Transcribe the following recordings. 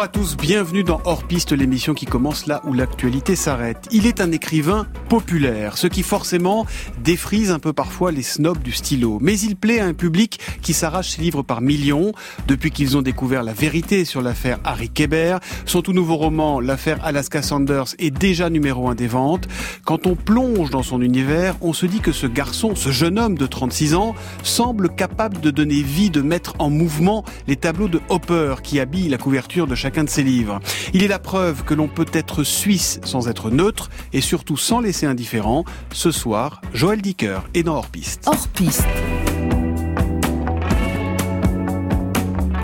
Bonjour à tous, bienvenue dans Hors Piste, l'émission qui commence là où l'actualité s'arrête. Il est un écrivain populaire, ce qui forcément défrise un peu parfois les snobs du stylo. Mais il plaît à un public qui s'arrache ses livres par millions. Depuis qu'ils ont découvert la vérité sur l'affaire Harry Kéber, son tout nouveau roman, l'affaire Alaska Sanders, est déjà numéro un des ventes. Quand on plonge dans son univers, on se dit que ce garçon, ce jeune homme de 36 ans, semble capable de donner vie, de mettre en mouvement les tableaux de Hopper qui habillent la couverture de chacun de ses livres. Il est la preuve que l'on peut être suisse sans être neutre et surtout sans laisser indifférent. Ce soir, Joël Dicker est dans Hors Piste. Hors Piste.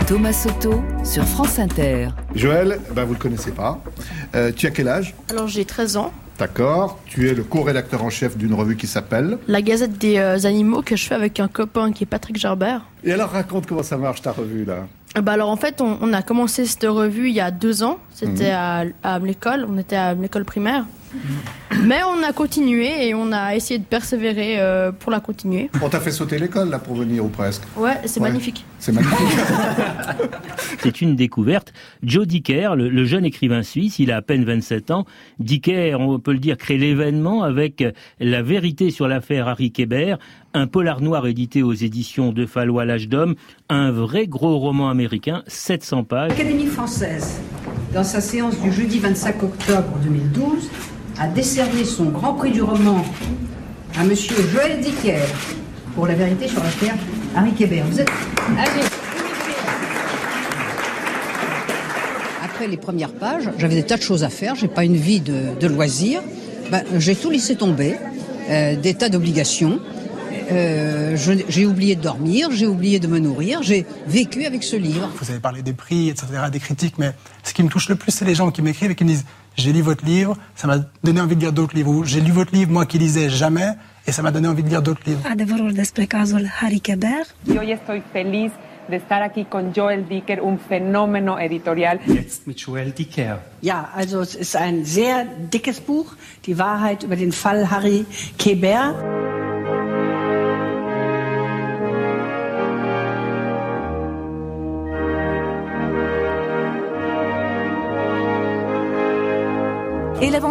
Thomas Soto sur France Inter. Joël, ben vous le connaissez pas. Euh, tu as quel âge? Alors j'ai 13 ans. D'accord. Tu es le co-rédacteur en chef d'une revue qui s'appelle La Gazette des euh, Animaux que je fais avec un copain qui est Patrick Gerbert. Et alors raconte comment ça marche ta revue là? Bah alors en fait, on, a commencé cette revue il y a deux ans. C'était mhm. à l'école, on était à l'école primaire. Mais on a continué et on a essayé de persévérer euh, pour la continuer. On t'a fait sauter l'école là pour venir ou presque Ouais, c'est magnifique. C'est magnifique. c'est une découverte. Joe Dicker, le, jeune écrivain suisse, il a à peine 27 ans. Dicker, on peut le dire, crée l'événement avec La vérité sur l'affaire Harry Kéber, un polar noir édité aux éditions de Fallois l'âge d'homme, un vrai gros roman américain, 700 pages. L'Académie française, dans sa séance du jeudi 25 octobre 2012, a décerné son grand prix du roman à monsieur Joël Dicker pour la vérité sur l'affaire Harry Kéber. Vous êtes... Allez. Après les premières pages, j'avais des tas de choses à faire, j'ai pas une vie de, loisirs. Ben, j'ai tout laissé tomber, euh, des tas d'obligations. Euh, j'ai oublié de dormir, j'ai oublié de me nourrir, j'ai vécu avec ce livre. Vous avez parlé des prix, etc., des critiques, mais ce qui me touche le plus, c'est les gens qui m'écrivent et qui me disent j'ai lu votre livre, ça m'a donné envie de lire d'autres livres. J'ai lu votre livre, moi qui lisais jamais, et ça m'a donné envie de lire d'autres livres. Adevărul despre cazul Harry Keber. Yo estoy feliz de estar aquí con Joel Dicker, un fenómeno editorial. Jetzt mit Joel Dicker. Ja, also es ist ein sehr dickes Buch, die Wahrheit über den Fall Harry Keber.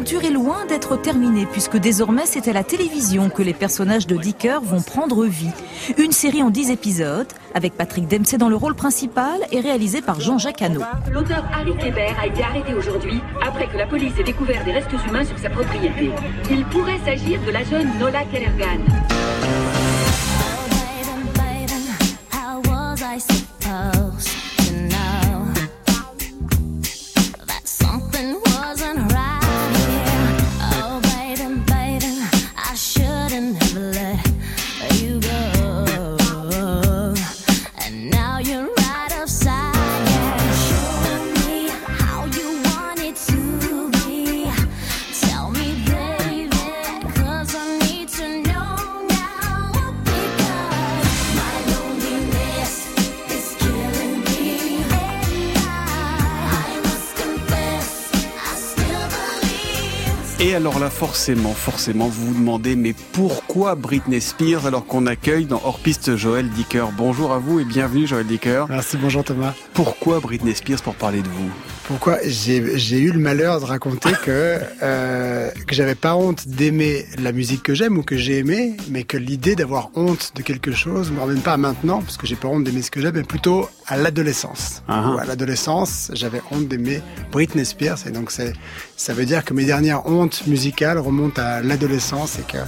Et l'aventure est loin d'être terminée puisque désormais c'est à la télévision que les personnages de Dicker vont prendre vie. Une série en 10 épisodes avec Patrick Dempsey dans le rôle principal et réalisée par Jean-Jacques Hano. L'auteur Harry Kéber a été arrêté aujourd'hui après que la police ait découvert des restes humains sur sa propriété. Il pourrait s'agir de la jeune Nola Kellergan. Alors là, forcément, forcément, vous vous demandez, mais pourquoi Britney Spears alors qu'on accueille dans Hors Piste Joël Dicker? Bonjour à vous et bienvenue Joël Dicker. Merci, bonjour Thomas. Pourquoi Britney Spears pour parler de vous? Pourquoi J'ai eu le malheur de raconter que, euh, que j'avais pas honte d'aimer la musique que j'aime ou que j'ai aimé, mais que l'idée d'avoir honte de quelque chose me ramène pas à maintenant, parce que j'ai pas honte d'aimer ce que j'aime, mais plutôt à l'adolescence. Uh À l'adolescence, j'avais honte d'aimer Britney Spears, et donc ça veut dire que mes dernières hontes musicale remonte à l'adolescence et que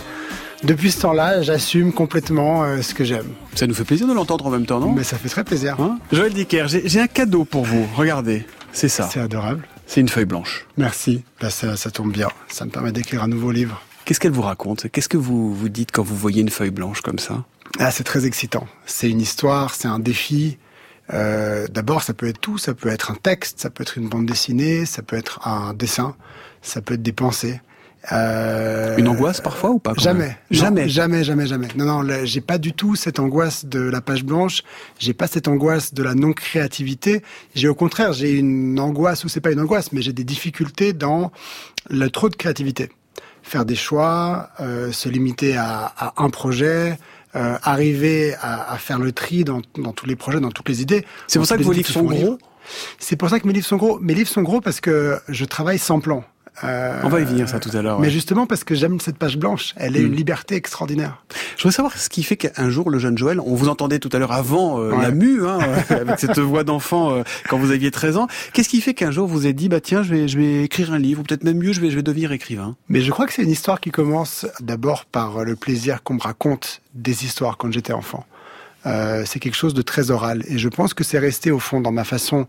depuis ce temps-là, j'assume complètement euh, ce que j'aime. Ça nous fait plaisir de l'entendre en même temps, non? Mais ça fait très plaisir. Hein? Joël Dicker, j'ai un cadeau pour vous. Regardez, c'est ça. C'est adorable. C'est une feuille blanche. Merci. Bah, ça, ça tombe bien. Ça me permet d'écrire un nouveau livre. Qu'est-ce qu'elle vous raconte? Qu'est-ce que vous vous dites quand vous voyez une feuille blanche comme ça? Ah, c'est très excitant. C'est une histoire, c'est un défi. Euh, D'abord, ça peut être tout. Ça peut être un texte, ça peut être une bande dessinée, ça peut être un dessin, ça peut être des pensées. Euh, Une angoisse parfois ou pas Jamais, jamais, jamais, jamais, jamais. Non, non, j'ai pas du tout cette angoisse de la page blanche. J'ai pas cette angoisse de la non créativité. J'ai au contraire, j'ai une angoisse ou c'est pas une angoisse, mais j'ai des difficultés dans le trop de créativité. Faire des choix, euh, se limiter à, à un projet, euh, arriver à, à, faire le tri dans, dans, tous les projets, dans toutes les idées. C'est pour ça que vos livres sont gros? C'est pour ça que mes livres sont gros. Mes livres sont gros parce que je travaille sans plan. Euh, On va y venir ça tout à l'heure. Mais justement parce que j'aime cette page blanche, elle est une mm. liberté extraordinaire. Je voudrais savoir ce qui fait qu'un jour le jeune Joël, on vous entendait tout à l'heure avant euh, la mue, hein, avec cette voix d'enfant euh, quand vous aviez 13 ans. Qu'est-ce qui fait qu'un jour vous avez dit bah tiens je vais je vais écrire un livre ou peut-être même mieux je vais je vais devenir écrivain? Mais je crois que c'est une histoire qui commence d'abord par le plaisir qu'on me raconte des histoires quand j'étais enfant. c'est quelque chose de très oral et je pense que c'est resté au fond dans ma façon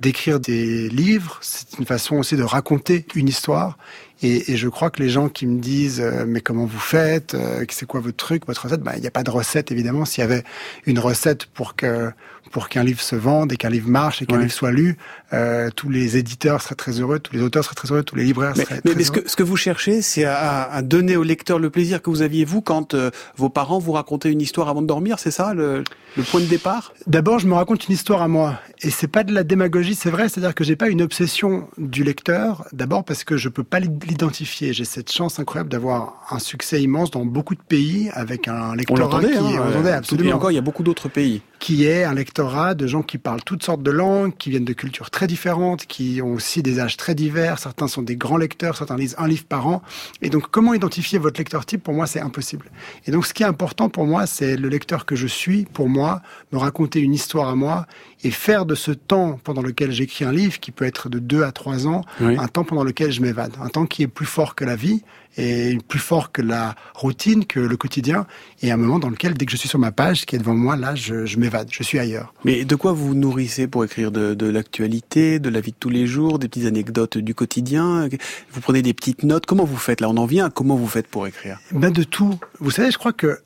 d'écrire des livres, c'est une façon aussi de raconter une histoire. Et, je crois que les gens qui me disent euh, mais comment vous faites, euh, c'est quoi votre truc, votre recette, bah, il n'y a pas de recette évidemment. S'il y avait une recette pour que pour qu'un livre se vende et qu'un livre marche et qu'un livre soit lu, euh, tous les éditeurs seraient très heureux, tous les auteurs seraient très heureux, tous les libraires seraient mais, très mais ce que, ce que vous cherchez, c'est à, à, donner au lecteur le plaisir que vous aviez vous quand euh, vos parents vous racontaient une histoire avant de dormir, c'est ça le, le, point de départ? D'abord, je me raconte une histoire à moi, et c'est pas de la démagogie, c'est vrai, c'est-à-dire que j'ai pas une obsession du lecteur. D'abord parce que je peux pas l'identifier. J'ai cette chance incroyable d'avoir un succès immense dans beaucoup de pays avec un lectorat qui, hein, on absolument. Et encore, il y a beaucoup d'autres pays qui est un lectorat de gens qui parlent toutes sortes de langues, qui viennent de cultures très différentes, qui ont aussi des âges très divers. Certains sont des grands lecteurs, certains lisent un livre par an. Et donc, comment identifier votre lecteur type? Pour moi, c'est impossible. Et donc, ce qui est important pour moi, c'est le lecteur que je suis, pour moi, me raconter une histoire à moi et faire de ce temps pendant lequel j'écris un livre, qui peut être de deux à trois ans, un temps pendant lequel je m'évade, un temps qui est plus fort que la vie et plus fort que la routine, que le quotidien, et un moment dans lequel, dès que je suis sur ma page, qui est devant moi, là, je, je m'évade, je suis ailleurs. Mais de quoi vous vous nourrissez pour écrire de, de l'actualité, de la vie de tous les jours, des petites anecdotes du quotidien? Vous prenez des petites notes? Comment vous faites Là, on en vient. Comment vous faites pour écrire? Ben de tout. Vous savez, je crois que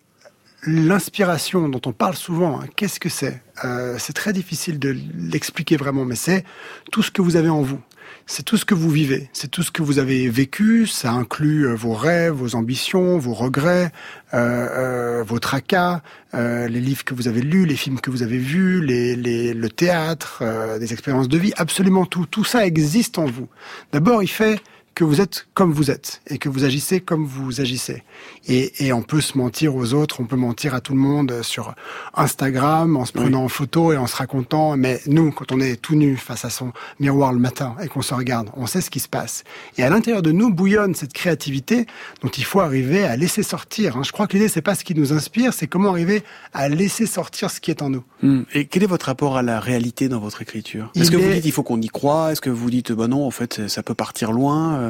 l'inspiration dont on parle souvent, hein, qu'est-ce que c'est euh, C'est très difficile de l'expliquer vraiment, mais c'est tout ce que vous avez en vous. C'est tout ce que vous vivez, c'est tout ce que vous avez vécu, ça inclut euh, vos rêves, vos ambitions, vos regrets, euh, vos tracas, les livres que vous avez lus, les films que vous avez vus, le théâtre, des expériences de vie, absolument tout, tout ça existe en vous. D'abord, il fait que vous êtes comme vous êtes et que vous agissez comme vous agissez. Et, et, on peut se mentir aux autres, on peut mentir à tout le monde sur Instagram en se prenant en photo et en se racontant. Mais nous, quand on est tout nu face à son miroir le matin et qu'on se regarde, on sait ce qui se passe. Et à l'intérieur de nous bouillonne cette créativité dont il faut arriver à laisser sortir. Hein. Je crois que l'idée c'est pas ce qui nous inspire, c'est comment arriver à laisser sortir ce qui est en nous. Hmm. Et quel est votre rapport à la réalité dans votre écriture? Est-ce que vous dites il faut qu'on y croit? Est-ce que vous dites bah non en fait ça peut partir loin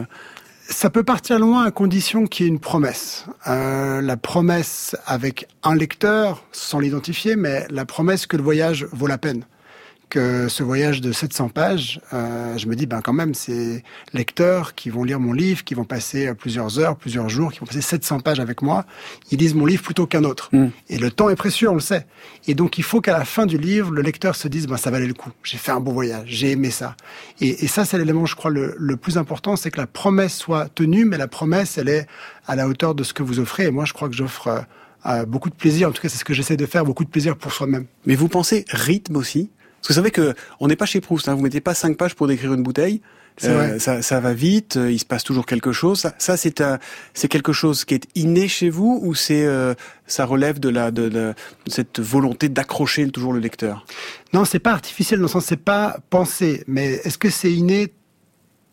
ça peut partir loin à condition qu'il y ait une promesse. Euh, la promesse avec un lecteur, sans l'identifier, mais la promesse que le voyage vaut la peine que ce voyage de 700 pages, euh, je me dis, ben quand même, c'est lecteurs qui vont lire mon livre, qui vont passer plusieurs heures, plusieurs jours, qui vont passer 700 pages avec moi, ils lisent mon livre plutôt qu'un autre. Mm. Et le temps est précieux, on le sait. Et donc, il faut qu'à la fin du livre, le lecteur se dise, ben ça valait le coup, j'ai fait un beau voyage, j'ai aimé ça. Et, et ça, c'est l'élément, je crois, le, le plus important, c'est que la promesse soit tenue, mais la promesse, elle est à la hauteur de ce que vous offrez. Et moi, je crois que j'offre... Euh, beaucoup de plaisir, en tout cas c'est ce que j'essaie de faire, beaucoup de plaisir pour soi-même. Mais vous pensez rythme aussi? Parce que vous savez que on n'est pas chez Proust. Hein, vous mettez pas cinq pages pour décrire une bouteille. Euh, ça, ça, va vite, euh, il se passe toujours quelque chose. Ça, ça c'est c'est quelque chose qui est inné chez vous ou c'est euh, ça relève de la de, de cette volonté d'accrocher toujours le lecteur? Non, c'est pas artificiel dans le sens c'est pas pensé, mais est-ce que c'est inné?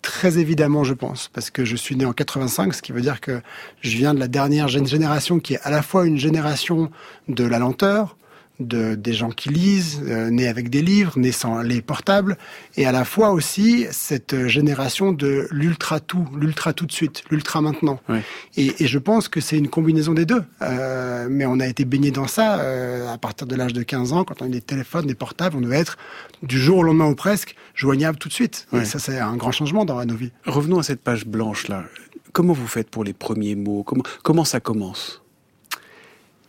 Très évidemment, je pense, parce que je suis né en 85, ce qui veut dire que je viens de la dernière génération qui est à la fois une génération de la lenteur, de, des gens qui lisent, euh, nés avec des livres, nés sans les portables, et à la fois aussi cette génération de l'ultra tout, l'ultra tout de suite, l'ultra maintenant. Et, et, je pense que c'est une combinaison des deux. Euh, mais on a été baigné dans ça euh, à partir de l'âge de 15 ans, quand on a des téléphones, des portables, on devait être du jour au lendemain ou presque joignable tout de suite. Et ça, c'est un grand changement dans nos vies. Revenons à cette page blanche là. Comment vous faites pour les premiers mots? Comment, comment ça commence?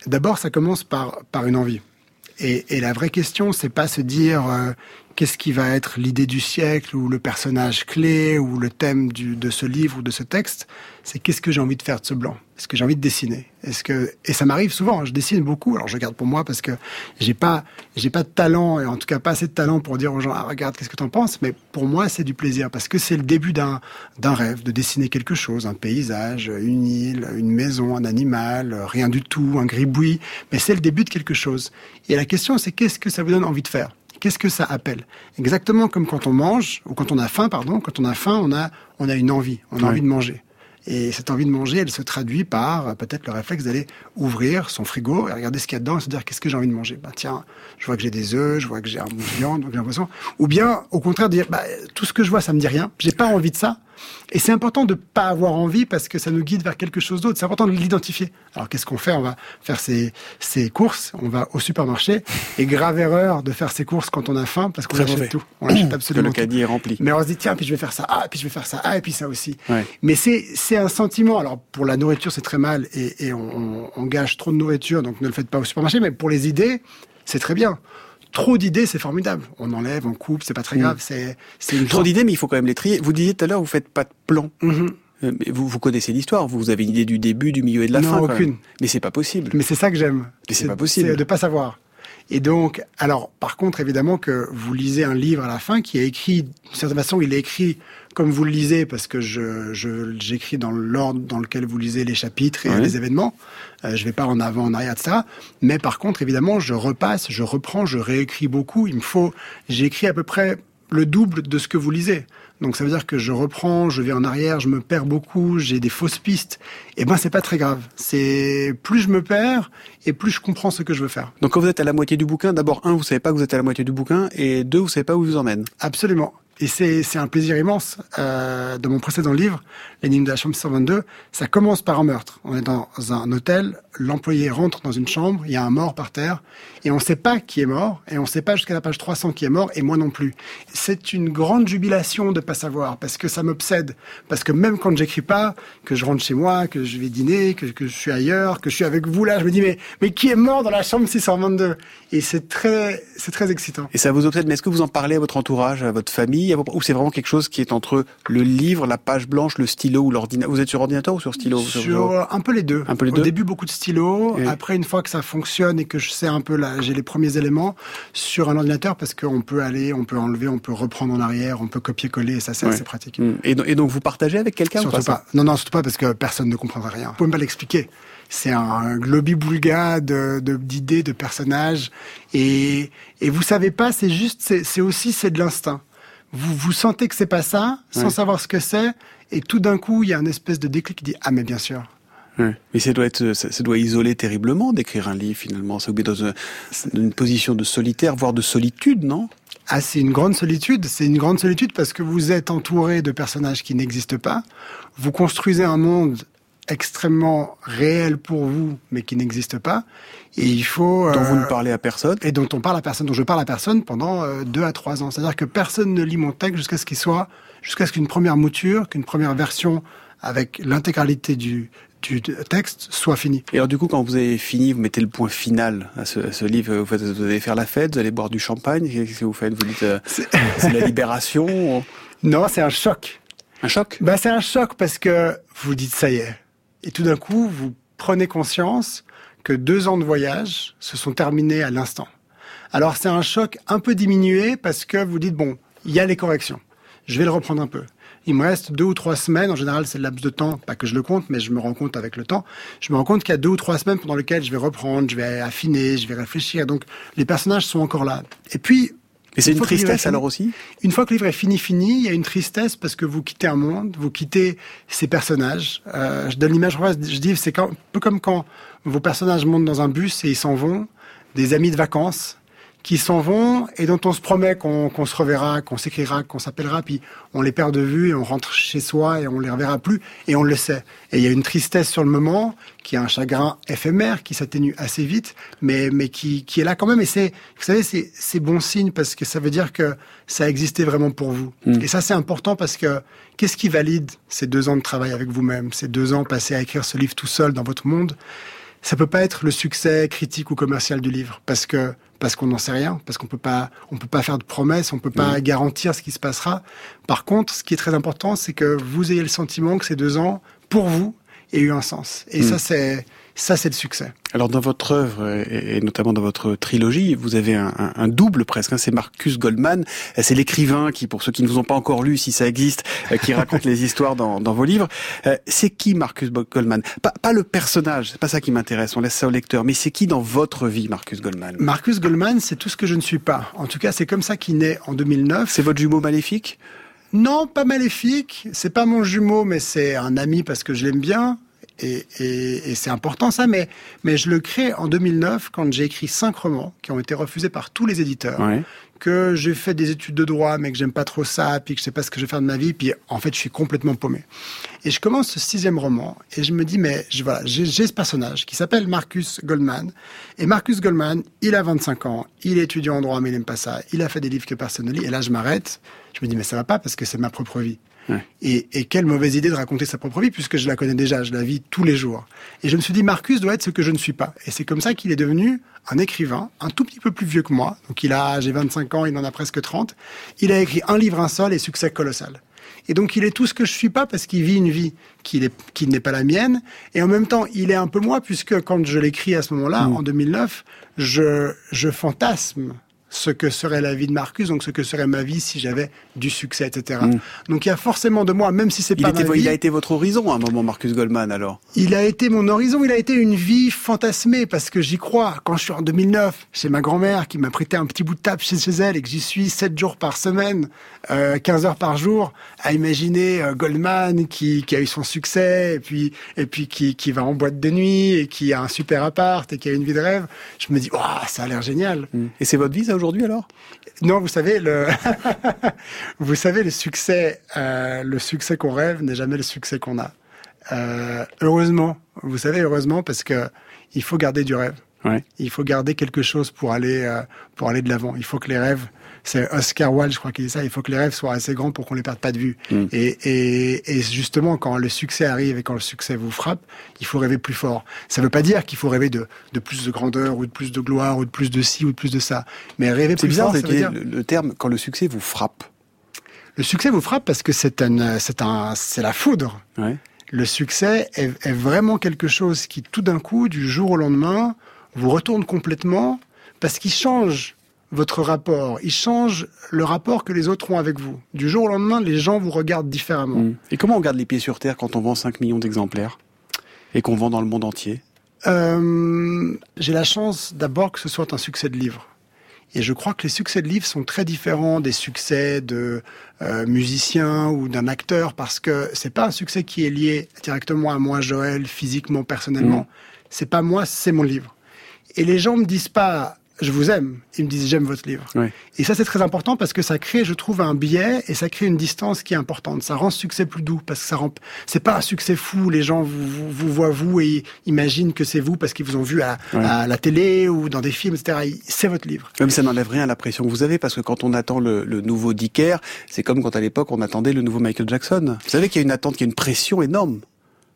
D'abord, ça commence par, par une envie. Et, la vraie question, c'est pas se dire euh, qu'est-ce qui va être l'idée du siècle ou le personnage clé ou le thème du, de ce livre ou de ce texte. C'est qu'est-ce que j'ai envie de faire de ce blanc? Est-ce que j'ai envie de dessiner? Est-ce que et ça m'arrive souvent. Je dessine beaucoup. Alors je garde pour moi parce que j'ai pas j'ai pas de talent et en tout cas pas assez de talent pour dire aux gens ah, regarde qu'est-ce que t'en penses? Mais pour moi c'est du plaisir parce que c'est le début d'un d'un rêve de dessiner quelque chose, un paysage, une île, une maison, un animal, rien du tout, un gribouille. Mais c'est le début de quelque chose. Et la question c'est qu'est-ce que ça vous donne envie de faire? Qu'est-ce que ça appelle? Exactement comme quand on mange, ou quand on a faim, pardon, quand on a faim, on a, on a une envie, on a envie de manger. Et cette envie de manger, elle se traduit par euh, peut-être le réflexe d'aller ouvrir son frigo et regarder ce qu'il y a dedans et se dire qu'est-ce que j'ai envie de manger? Bah tiens, je vois que j'ai des œufs, je vois que j'ai un bout de viande, donc j'ai l'impression. Ou bien au contraire dire bah, tout ce que je vois, ça me dit rien. J'ai pas envie de ça. Et c'est important de pas avoir envie parce que ça nous guide vers quelque chose d'autre. C'est important de l'identifier. Alors qu'est-ce qu'on fait? On va faire ses, ses courses, on va au supermarché. Et grave erreur de faire ses courses quand on a faim parce qu'on achète tout. On achète Que absolument le tout. caddie est rempli. Mais on se dit, tiens, puis je vais faire ça, ah, puis je vais faire ça, ah, et puis ça aussi. Ouais. Mais c'est, c'est un sentiment. Alors, pour la nourriture, c'est très mal et, et on, on, on gâche trop de nourriture, donc ne le faites pas au supermarché. Mais pour les idées, c'est très bien. Trop d'idées, c'est formidable. On enlève, on coupe, c'est pas très grave. C'est, c'est une Trop d'idées, mais il faut quand même les trier. Vous disiez tout à l'heure, vous faites pas de plan. Mhm. Euh, mais vous, vous connaissez l'histoire, vous avez une idée du début, du milieu et de la Non, fin. quand aucune. même. Mais c'est pas possible. Mais c'est ça que j'aime. Mais c'est pas possible. De pas savoir. Et donc, alors, par contre, évidemment que vous lisez un livre à la fin qui est écrit, d'une certaine façon, il est écrit comme vous le lisez parce que je, je, j'écris dans l'ordre dans lequel vous lisez les chapitres et Ouais. les événements. Euh, je vais pas en avant, en arrière, etc. Mais par contre, évidemment, je repasse, je reprends, je réécris beaucoup. Il me faut, j'écris à peu près le double de ce que vous lisez. Donc ça veut dire que je reprends, je vais en arrière, je me perds beaucoup, j'ai des fausses pistes. Et ben c'est pas très grave. C'est plus je me perds et plus je comprends ce que je veux faire. Donc quand vous êtes à la moitié du bouquin, d'abord, un, vous savez pas que vous êtes à la moitié du bouquin, et deux, vous savez pas où il vous emmène. Absolument. Et c'est un plaisir immense. Euh, de mon précédent livre, L'énigme de la chambre 622, ça commence par un meurtre. On est dans un hôtel, l'employé rentre dans une chambre, il y a un mort par terre, et on ne sait pas qui est mort, et on ne sait pas jusqu'à la page 300 qui est mort, et moi non plus. C'est une grande jubilation de pas savoir, parce que ça m'obsède. Parce que même quand j'écris pas, que je rentre chez moi, que je vais dîner, que, que je suis ailleurs, que je suis avec vous là, je me dis mais mais qui est mort dans la chambre 622 Et c'est très très excitant. Et ça vous obsède, mais est-ce que vous en parlez à votre entourage, à votre famille, ou c'est vraiment quelque chose qui est entre le livre, la page blanche, le stylo ou l'ordinateur Vous êtes sur ordinateur ou sur stylo Sur euh, un peu les deux. Un peu les Au deux début beaucoup de stylos. Après une fois que ça fonctionne et que je sais un peu là, j'ai les premiers éléments sur un ordinateur parce qu'on peut aller, on peut enlever, on peut reprendre en arrière, on peut copier-coller et ça c'est assez pratique. Mm. Et, do- et donc vous partagez avec quelqu'un ou Surtout pas. Non non surtout pas parce que personne ne comprendra rien. Vous pouvez pas l'expliquer. C'est un globi-boulga de de- d'idées, de, personnages et et vous savez pas. C'est juste, c'est aussi c'est de l'instinct. Vous vous sentez que c'est pas ça, sans Ouais. savoir ce que c'est, et tout d'un coup il y a un espèce de déclic qui dit ah mais bien sûr. Ouais. Mais ça doit être, ça, ça doit isoler terriblement d'écrire un livre finalement. Ça vous met dans une, une position de solitaire, voire de solitude, non? Ah, c'est une grande solitude. C'est une grande solitude parce que vous êtes entouré de personnages qui n'existent pas. Vous construisez un monde extrêmement réel pour vous, mais qui n'existe pas. Et il faut Dont euh, vous ne parlez à personne. et dont on parle à personne, dont je parle à personne pendant euh, deux à trois ans. C'est-à-dire que personne ne lit mon texte jusqu'à ce qu'il soit, jusqu'à ce qu'une première mouture, qu'une première version avec l'intégralité du, du texte soit finie. Et alors du coup, quand vous avez fini, vous mettez le point final à ce, à ce livre. Vous, faites- vous allez faire la fête, vous allez boire du champagne. Qu'est-ce que vous faites? Vous dites, euh, c'est la libération Non, c'est un choc. Un choc? Bah, c'est un choc parce que vous dites ça y est. Et tout d'un coup, vous prenez conscience que deux ans de voyage se sont terminés à l'instant. Alors c'est un choc un peu diminué parce que vous dites bon, il y a les corrections. Je vais le reprendre un peu. Il me reste deux ou trois semaines. En général, c'est le laps de temps, pas que je le compte, mais je me rends compte avec le temps. Je me rends compte qu'il y a deux ou trois semaines pendant lesquelles je vais reprendre, je vais affiner, je vais réfléchir. Donc les personnages sont encore là. Et puis Et c'est une tristesse alors aussi une fois que le livre est fini, fini, il y a une tristesse parce que vous quittez un monde, vous quittez ces personnages. Euh, je donne l'image, je dis, c'est un peu comme quand vos personnages montent dans un bus et ils s'en vont, des amis de vacances qui s'en vont et dont on se promet qu'on se reverra, qu'on s'écrira, qu'on s'appellera, puis on les perd de vue et on rentre chez soi et on les reverra plus et on le sait. Et il y a une tristesse sur le moment, qui est un chagrin éphémère, qui s'atténue assez vite, mais, mais qui, qui est là quand même. Et c'est, vous savez, c'est, c'est bon signe parce que ça veut dire que ça a existé vraiment pour vous. Mm. Et ça, c'est important parce que qu'est-ce qui valide ces deux ans de travail avec vous-même, ces deux ans passés à écrire ce livre tout seul dans votre monde? Ça peut pas être le succès critique ou commercial du livre parce que parce qu'on n'en sait rien, parce qu'on peut pas on peut pas faire de promesses, on peut pas garantir ce qui se passera. Par contre, ce qui est très important, c'est que vous ayez le sentiment que ces deux ans, pour vous, ait eu un sens. Et Mm. ça, c'est ça, c'est le succès. Alors dans votre œuvre et notamment dans votre trilogie, vous avez un, un- un double presque. hein, c'est Marcus Goldman, c'est l'écrivain qui, pour ceux qui ne vous ont pas encore lu, si ça existe, euh, qui raconte les histoires dans, dans vos livres. Euh, C'est qui Marcus Goldman? Pas, pas le personnage, c'est pas ça qui m'intéresse. On laisse ça au lecteur. Mais c'est qui dans votre vie, Marcus Goldman? Marcus Goldman, c'est tout ce que je ne suis pas. En tout cas, c'est comme ça qu'il naît en 2009. C'est votre jumeau maléfique? Non, pas maléfique. C'est pas mon jumeau, mais c'est un ami parce que je l'aime bien. Et, et- et c'est important ça, mais, mais je le crée en 2009 quand j'ai écrit cinq romans qui ont été refusés par tous les éditeurs. Ouais. Que j'ai fait des études de droit, mais que j'aime pas trop ça, puis que je sais pas ce que je vais faire de ma vie, puis en fait je suis complètement paumé. Et je commence ce sixième roman et je me dis mais je, voilà j'ai j'ai ce personnage qui s'appelle Marcus Goldman et Marcus Goldman il a 25 ans, il est étudiant en droit mais il n'aime pas ça, il a fait des livres que personne ne lit et là je m'arrête, je me dis mais ça va pas parce que c'est ma propre vie. Ouais. Et, et quelle mauvaise idée de raconter sa propre vie puisque je la connais déjà, je la vis tous les jours. Et je me suis dit, Marcus doit être ce que je ne suis pas. Et c'est comme ça qu'il est devenu un écrivain, un tout petit peu plus vieux que moi. Donc il a, j'ai 25 ans, il en a presque 30. Il a écrit un livre, un seul et succès colossal. Et donc il est tout ce que je suis pas parce qu'il vit une vie qui, est, qui n'est pas la mienne. Et en même temps, il est un peu moi puisque quand je l'écris à ce moment-là, en 2009, je, je fantasme ce que serait la vie de Marcus, donc ce que serait ma vie si j'avais du succès, etc. Donc il y a forcément de moi, même si c'est pas était, ma vie, il a été votre horizon à un moment, Marcus Goldman, alors? Il a été mon horizon, il a été une vie fantasmée parce que j'y crois. Quand je suis en 2009 chez ma grand-mère qui m'a prêté un petit bout de table chez, chez elle et que j'y suis 7 jours par semaine, euh, 15 heures par jour, à imaginer euh, Goldman qui, qui a eu son succès et puis et puis qui, qui va en boîte de nuit et qui a un super appart et qui a une vie de rêve, je me dis waouh ça a l'air génial. Et c'est votre vie, ça, aujourd'hui, alors? Non, vous savez le vous savez le succès euh, le succès qu'on rêve n'est jamais le succès qu'on a. Euh, heureusement, vous savez heureusement parce que il faut garder du rêve. Ouais. Il faut garder quelque chose pour aller euh, pour aller de l'avant. Il faut que les rêves, c'est Oscar Wilde, je crois qu'il dit ça. Il faut que les rêves soient assez grands pour qu'on les perde pas de vue. Mm. Et, et, et justement, quand le succès arrive et quand le succès vous frappe, il faut rêver plus fort. Ça veut pas dire qu'il faut rêver de, de plus de grandeur ou de plus de gloire ou de plus de ci ou de plus de ça. Mais rêver C'est plus bizarre fort, d'utiliser dire le, le terme quand le succès vous frappe. le succès vous frappe parce que c'est un, c'est un, c'est la foudre. Ouais. Le succès est, est vraiment quelque chose qui, tout d'un coup, du jour au lendemain, vous retourne complètement parce qu'il change votre rapport. Il change le rapport que les autres ont avec vous. Du jour au lendemain, les gens vous regardent différemment. Mm. Et comment on garde les pieds sur terre quand on vend 5 millions d'exemplaires et qu'on vend dans le monde entier? Euh, J'ai la chance d'abord que ce soit un succès de livre. Et je crois que les succès de livres sont très différents des succès de euh, musiciens ou d'un acteur parce que c'est pas un succès qui est lié directement à moi, Joël, physiquement, personnellement. C'est pas moi, c'est mon livre. Et les gens me disent pas je vous aime, ils me disent j'aime votre livre. Et ça c'est très important parce que ça crée, je trouve, un biais et ça crée une distance qui est importante. Ça rend ce succès plus doux parce que ça rend. C'est pas un succès fou. Les gens vous, vous, vous voient vous et imaginent que c'est vous parce qu'ils vous ont vu à la télé ou dans des films, etc. C'est votre livre. Même ça n'enlève rien à la pression que vous avez, parce que quand on attend le, le nouveau Dicker, c'est comme quand à l'époque on attendait le nouveau Michael Jackson. Vous savez qu'il y a une attente, qu'il y a une pression énorme.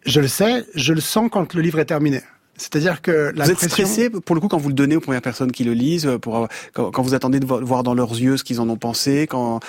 Je le sais, je le sens quand le livre est terminé. C'est-à-dire que la vous êtes pression. stressé pour le coup quand vous le donnez aux premières personnes qui le lisent, pour avoir- quand, quand vous attendez de vo- voir dans leurs yeux ce qu'ils en ont pensé, quand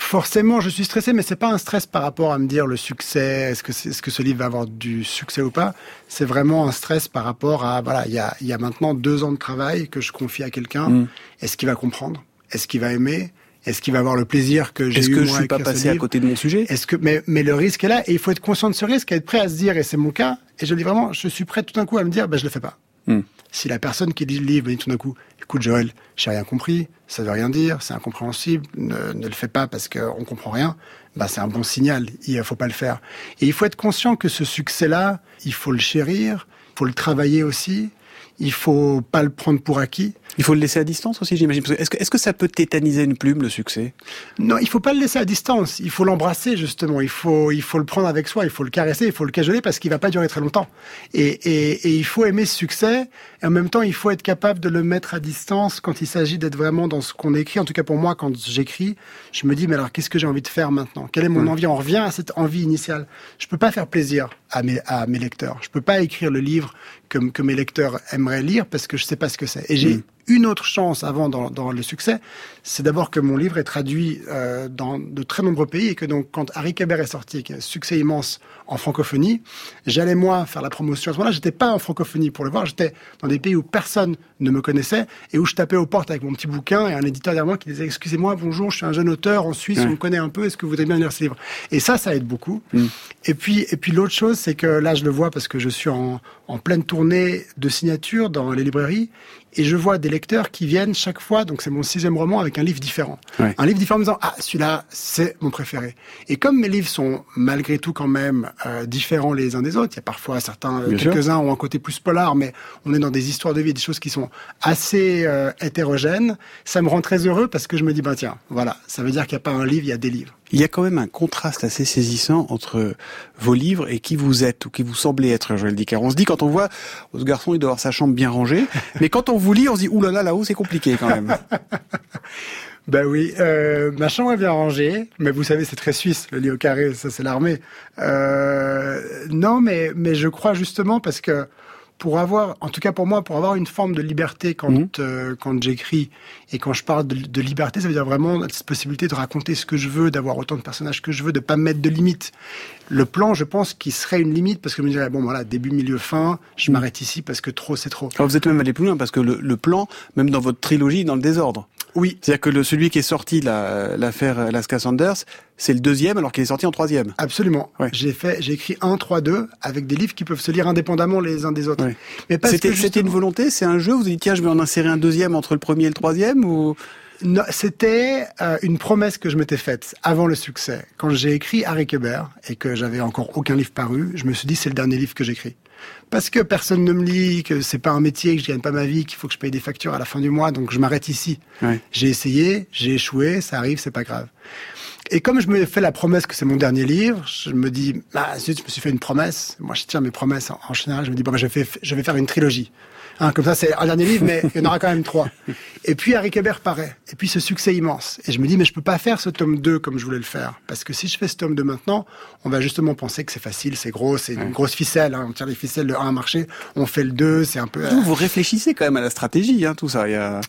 Forcément, je suis stressé, mais c'est pas un stress par rapport à me dire le succès, est-ce que, est-ce que ce livre va avoir du succès ou pas. C'est vraiment un stress par rapport à, voilà, il y a, il y a maintenant deux ans de travail que je confie à quelqu'un. Mm. Est-ce qu'il va comprendre? Est-ce qu'il va aimer? Est-ce qu'il va avoir le plaisir que j'ai est-ce eu que moi, je suis pas passé à côté de mon sujet? Est-ce que, mais, mais le risque est là et il faut être conscient de ce risque être prêt à se dire, et c'est mon cas, et je dis vraiment, je suis prêt tout d'un coup à me dire, ben, je le fais pas. Hmm. Si la personne qui lit le livre me dit tout d'un coup, écoute Joël, j'ai rien compris, ça veut rien dire, c'est incompréhensible, ne, ne le fais pas parce qu'on comprend rien, bah c'est un bon signal, il faut pas le faire. Et il faut être conscient que ce succès-là, il faut le chérir, il faut le travailler aussi, il faut pas le prendre pour acquis. Il faut le laisser à distance aussi, j'imagine. Est-ce que, ça peut tétaniser une plume, le succès? Non, il faut pas le laisser à distance. Il faut l'embrasser justement. Il faut, il faut le prendre avec soi. Il faut le caresser. Il faut le cajoler parce qu'il va pas durer très longtemps. Et, et, et il faut aimer ce succès. Et en même temps, il faut être capable de le mettre à distance quand il s'agit d'être vraiment dans ce qu'on écrit. En tout cas pour moi, quand j'écris, je me dis mais alors qu'est-ce que j'ai envie de faire maintenant? Quelle est mon envie? On revient à cette envie initiale. Je peux pas faire plaisir à mes, à mes lecteurs. Je peux pas écrire le livre que, que mes lecteurs aimeraient lire parce que je sais pas ce que c'est. Et j'ai Mm. Une autre chance avant dans, dans le succès, c'est d'abord que mon livre est traduit euh, dans de très nombreux pays et que donc quand Harry Kéber est sorti, qui un succès immense en francophonie, j'allais moi faire la promotion. À ce moment-là, j'étais pas en francophonie pour le voir, j'étais dans des pays où personne ne me connaissait et où je tapais aux portes avec mon petit bouquin et un éditeur derrière moi qui disait excusez-moi, bonjour, je suis un jeune auteur en Suisse, on me connaît un peu, est-ce que vous voudriez bien lire ce livre? Et ça, ça aide beaucoup. Mm. Et puis, et puis l'autre chose, c'est que là, je le vois parce que je suis en, en pleine tournée de signature dans les librairies et je vois des lecteurs qui viennent chaque fois, donc c'est mon sixième roman avec un livre différent. Ouais. Un livre différent en me disant, ah, celui-là, c'est mon préféré. Et comme mes livres sont malgré tout quand même euh, différents les uns des autres, il y a parfois certains, sûr. quelques-uns ont un côté plus polar, mais on est dans des histoires de vie, des choses qui sont assez euh, hétérogènes, ça me rend très heureux parce que je me dis, ben tiens, voilà, ça veut dire qu'il n'y a pas un livre, il y a des livres. Il y a quand même un contraste assez saisissant entre vos livres et qui vous êtes ou qui vous semblez être, Joël Dicker. On se dit quand on voit ce garçon, il doit avoir sa chambre bien rangée, mais quand on vous lit, on se dit ouh là là, là-haut c'est compliqué quand même. Ben oui, euh, ma chambre est bien rangée, mais vous savez, c'est très suisse, le lit au carré, ça c'est l'armée. Euh, non, mais, mais je crois justement parce que pour avoir, en tout cas pour moi, pour avoir une forme de liberté quand, Mhm. euh, quand j'écris et quand je parle de, de liberté, ça veut dire vraiment cette possibilité de raconter ce que je veux, d'avoir autant de personnages que je veux, de pas me mettre de limites. Le plan, je pense, qui serait une limite parce que je me dirais, bon voilà, début, milieu, fin, je m'arrête ici parce que trop, c'est trop. Alors vous êtes même allé plus loin parce que le, le plan, même dans votre trilogie, est dans le désordre. Oui, C'est-à-dire que le, celui qui est sorti, la- l'affaire Alaska Sanders, c'est le deuxième alors qu'il est sorti en troisième. Absolument. Ouais. J'ai fait, j'ai écrit 1, 3, 2 avec des livres qui peuvent se lire indépendamment les uns des autres. Ouais. Mais C'était une volonté, c'est un jeu, vous avez dit tiens je vais en insérer un deuxième entre le premier et le troisième ou c'était euh, une promesse que je m'étais faite avant le succès. Quand j'ai écrit Harry Kéber et que j'avais encore aucun livre paru, je me suis dit c'est le dernier livre que j'écris. Parce que personne ne me lit, que c'est pas un métier, que je gagne pas ma vie, qu'il faut que je paye des factures à la fin du mois, donc je m'arrête ici. Ouais. J'ai essayé, j'ai échoué, ça arrive, c'est pas grave. Et comme je me fais la promesse que c'est mon dernier livre, je me dis, ah, zut, je me suis fait une promesse. Moi, je tiens mes promesses en, en général. Je me dis, bon, je, vais, je vais faire une trilogie. Hein, comme ça, c'est un dernier livre, mais il y en aura quand même trois. Et puis, Harry Kéber paraît. Et puis, ce succès immense. Et je me dis, mais je peux pas faire ce tome 2 comme je voulais le faire. Parce que si je fais ce tome 2 maintenant, on va justement penser que c'est facile, c'est gros, c'est une grosse ficelle. Hein. On tire les ficelles, le 1 a marché, on fait le 2, c'est un peu... vous, vous réfléchissez quand même à la stratégie, hein, tout ça. Il y a...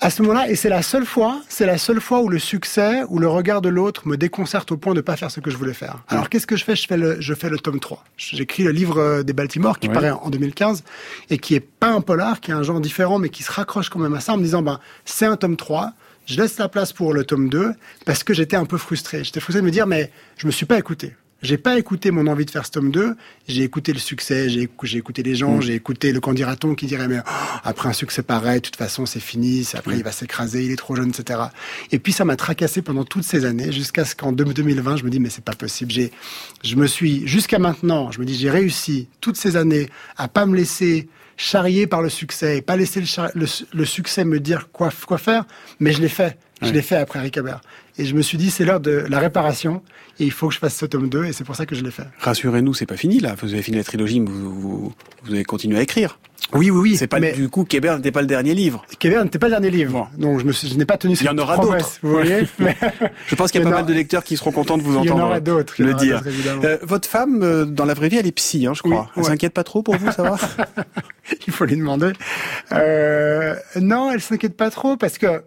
À ce moment-là, et c'est la seule fois, c'est la seule fois où le succès, où le regard de l'autre me déconcerte au point de pas faire ce que je voulais faire. Alors qu'est-ce que je fais? Je fais le, je fais le tome 3. J'écris le livre euh, des Baltimore qui Ouais. paraît en 2015 et qui est pas un polar, qui est un genre différent, mais qui se raccroche quand même à ça en me disant, ben, c'est un tome 3. Je laisse la place pour le tome 2 parce que j'étais un peu frustré. J'étais frustré de me dire, mais je me suis pas écouté. J'ai pas écouté mon envie de faire ce tome 2, j'ai écouté le succès, j'ai écou- j'ai écouté les gens, j'ai écouté le candidaton qui dirait mais oh, après un succès pareil, de toute façon c'est fini, après il va s'écraser, il est trop jeune, etc. Et puis ça m'a tracassé pendant toutes ces années jusqu'à ce qu'en deux- 2020 je me dis mais c'est pas possible. J'ai, je me suis jusqu'à maintenant, je me dis j'ai réussi toutes ces années à pas me laisser charrier par le succès et pas laisser le, char- le, le succès me dire quoi, quoi faire, mais je l'ai fait. Je Ouais. l'ai fait après Rick Habert. Et je me suis dit, c'est l'heure de la réparation, et il faut que je fasse ce tome 2, et c'est pour ça que je l'ai fait. Rassurez-nous, c'est pas fini là. Vous avez fini la trilogie, mais vous, vous, vous avez continué à écrire. Oui, oui, oui. C'est pas mais du coup Kéber n'était pas le dernier livre. Kevin n'était pas le dernier livre. Donc je me suis, je n'ai pas tenu Il y en aura d'autres. Vous voyez Mais Je pense qu'il y a pas mal de lecteurs qui seront contents de vous Il y en entendre aura d'autres, le aura dire. Euh, votre femme, euh, dans la vraie vie, elle est psy, hein, je crois. Oui, elle ouais. s'inquiète pas trop pour vous, ça va il faut lui demander. Euh, non, elle s'inquiète pas trop parce que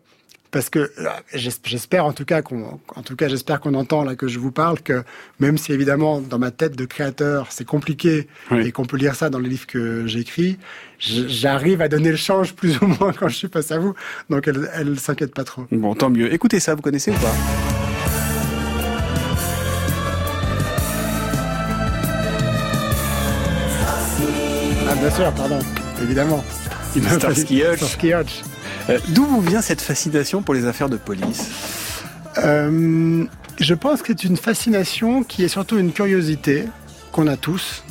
parce que euh, j'es- j'espère en tout cas qu'on en tout cas j'espère qu'on entend là que je vous parle que même si évidemment dans ma tête de créateur c'est compliqué Oui. et qu'on peut lire ça dans les livres que j'écris, j'arrive à donner le change plus ou moins quand je suis face à vous. Donc elle elle s'inquiète pas trop. Bon, tant mieux. Écoutez ça, vous connaissez ou pas? Ah bien sûr, pardon, évidemment. Starsky Hutch. Euh, D'où vous vient cette fascination pour les affaires de police Euh, je pense que c'est une fascination qui est surtout une curiosité qu'on a tous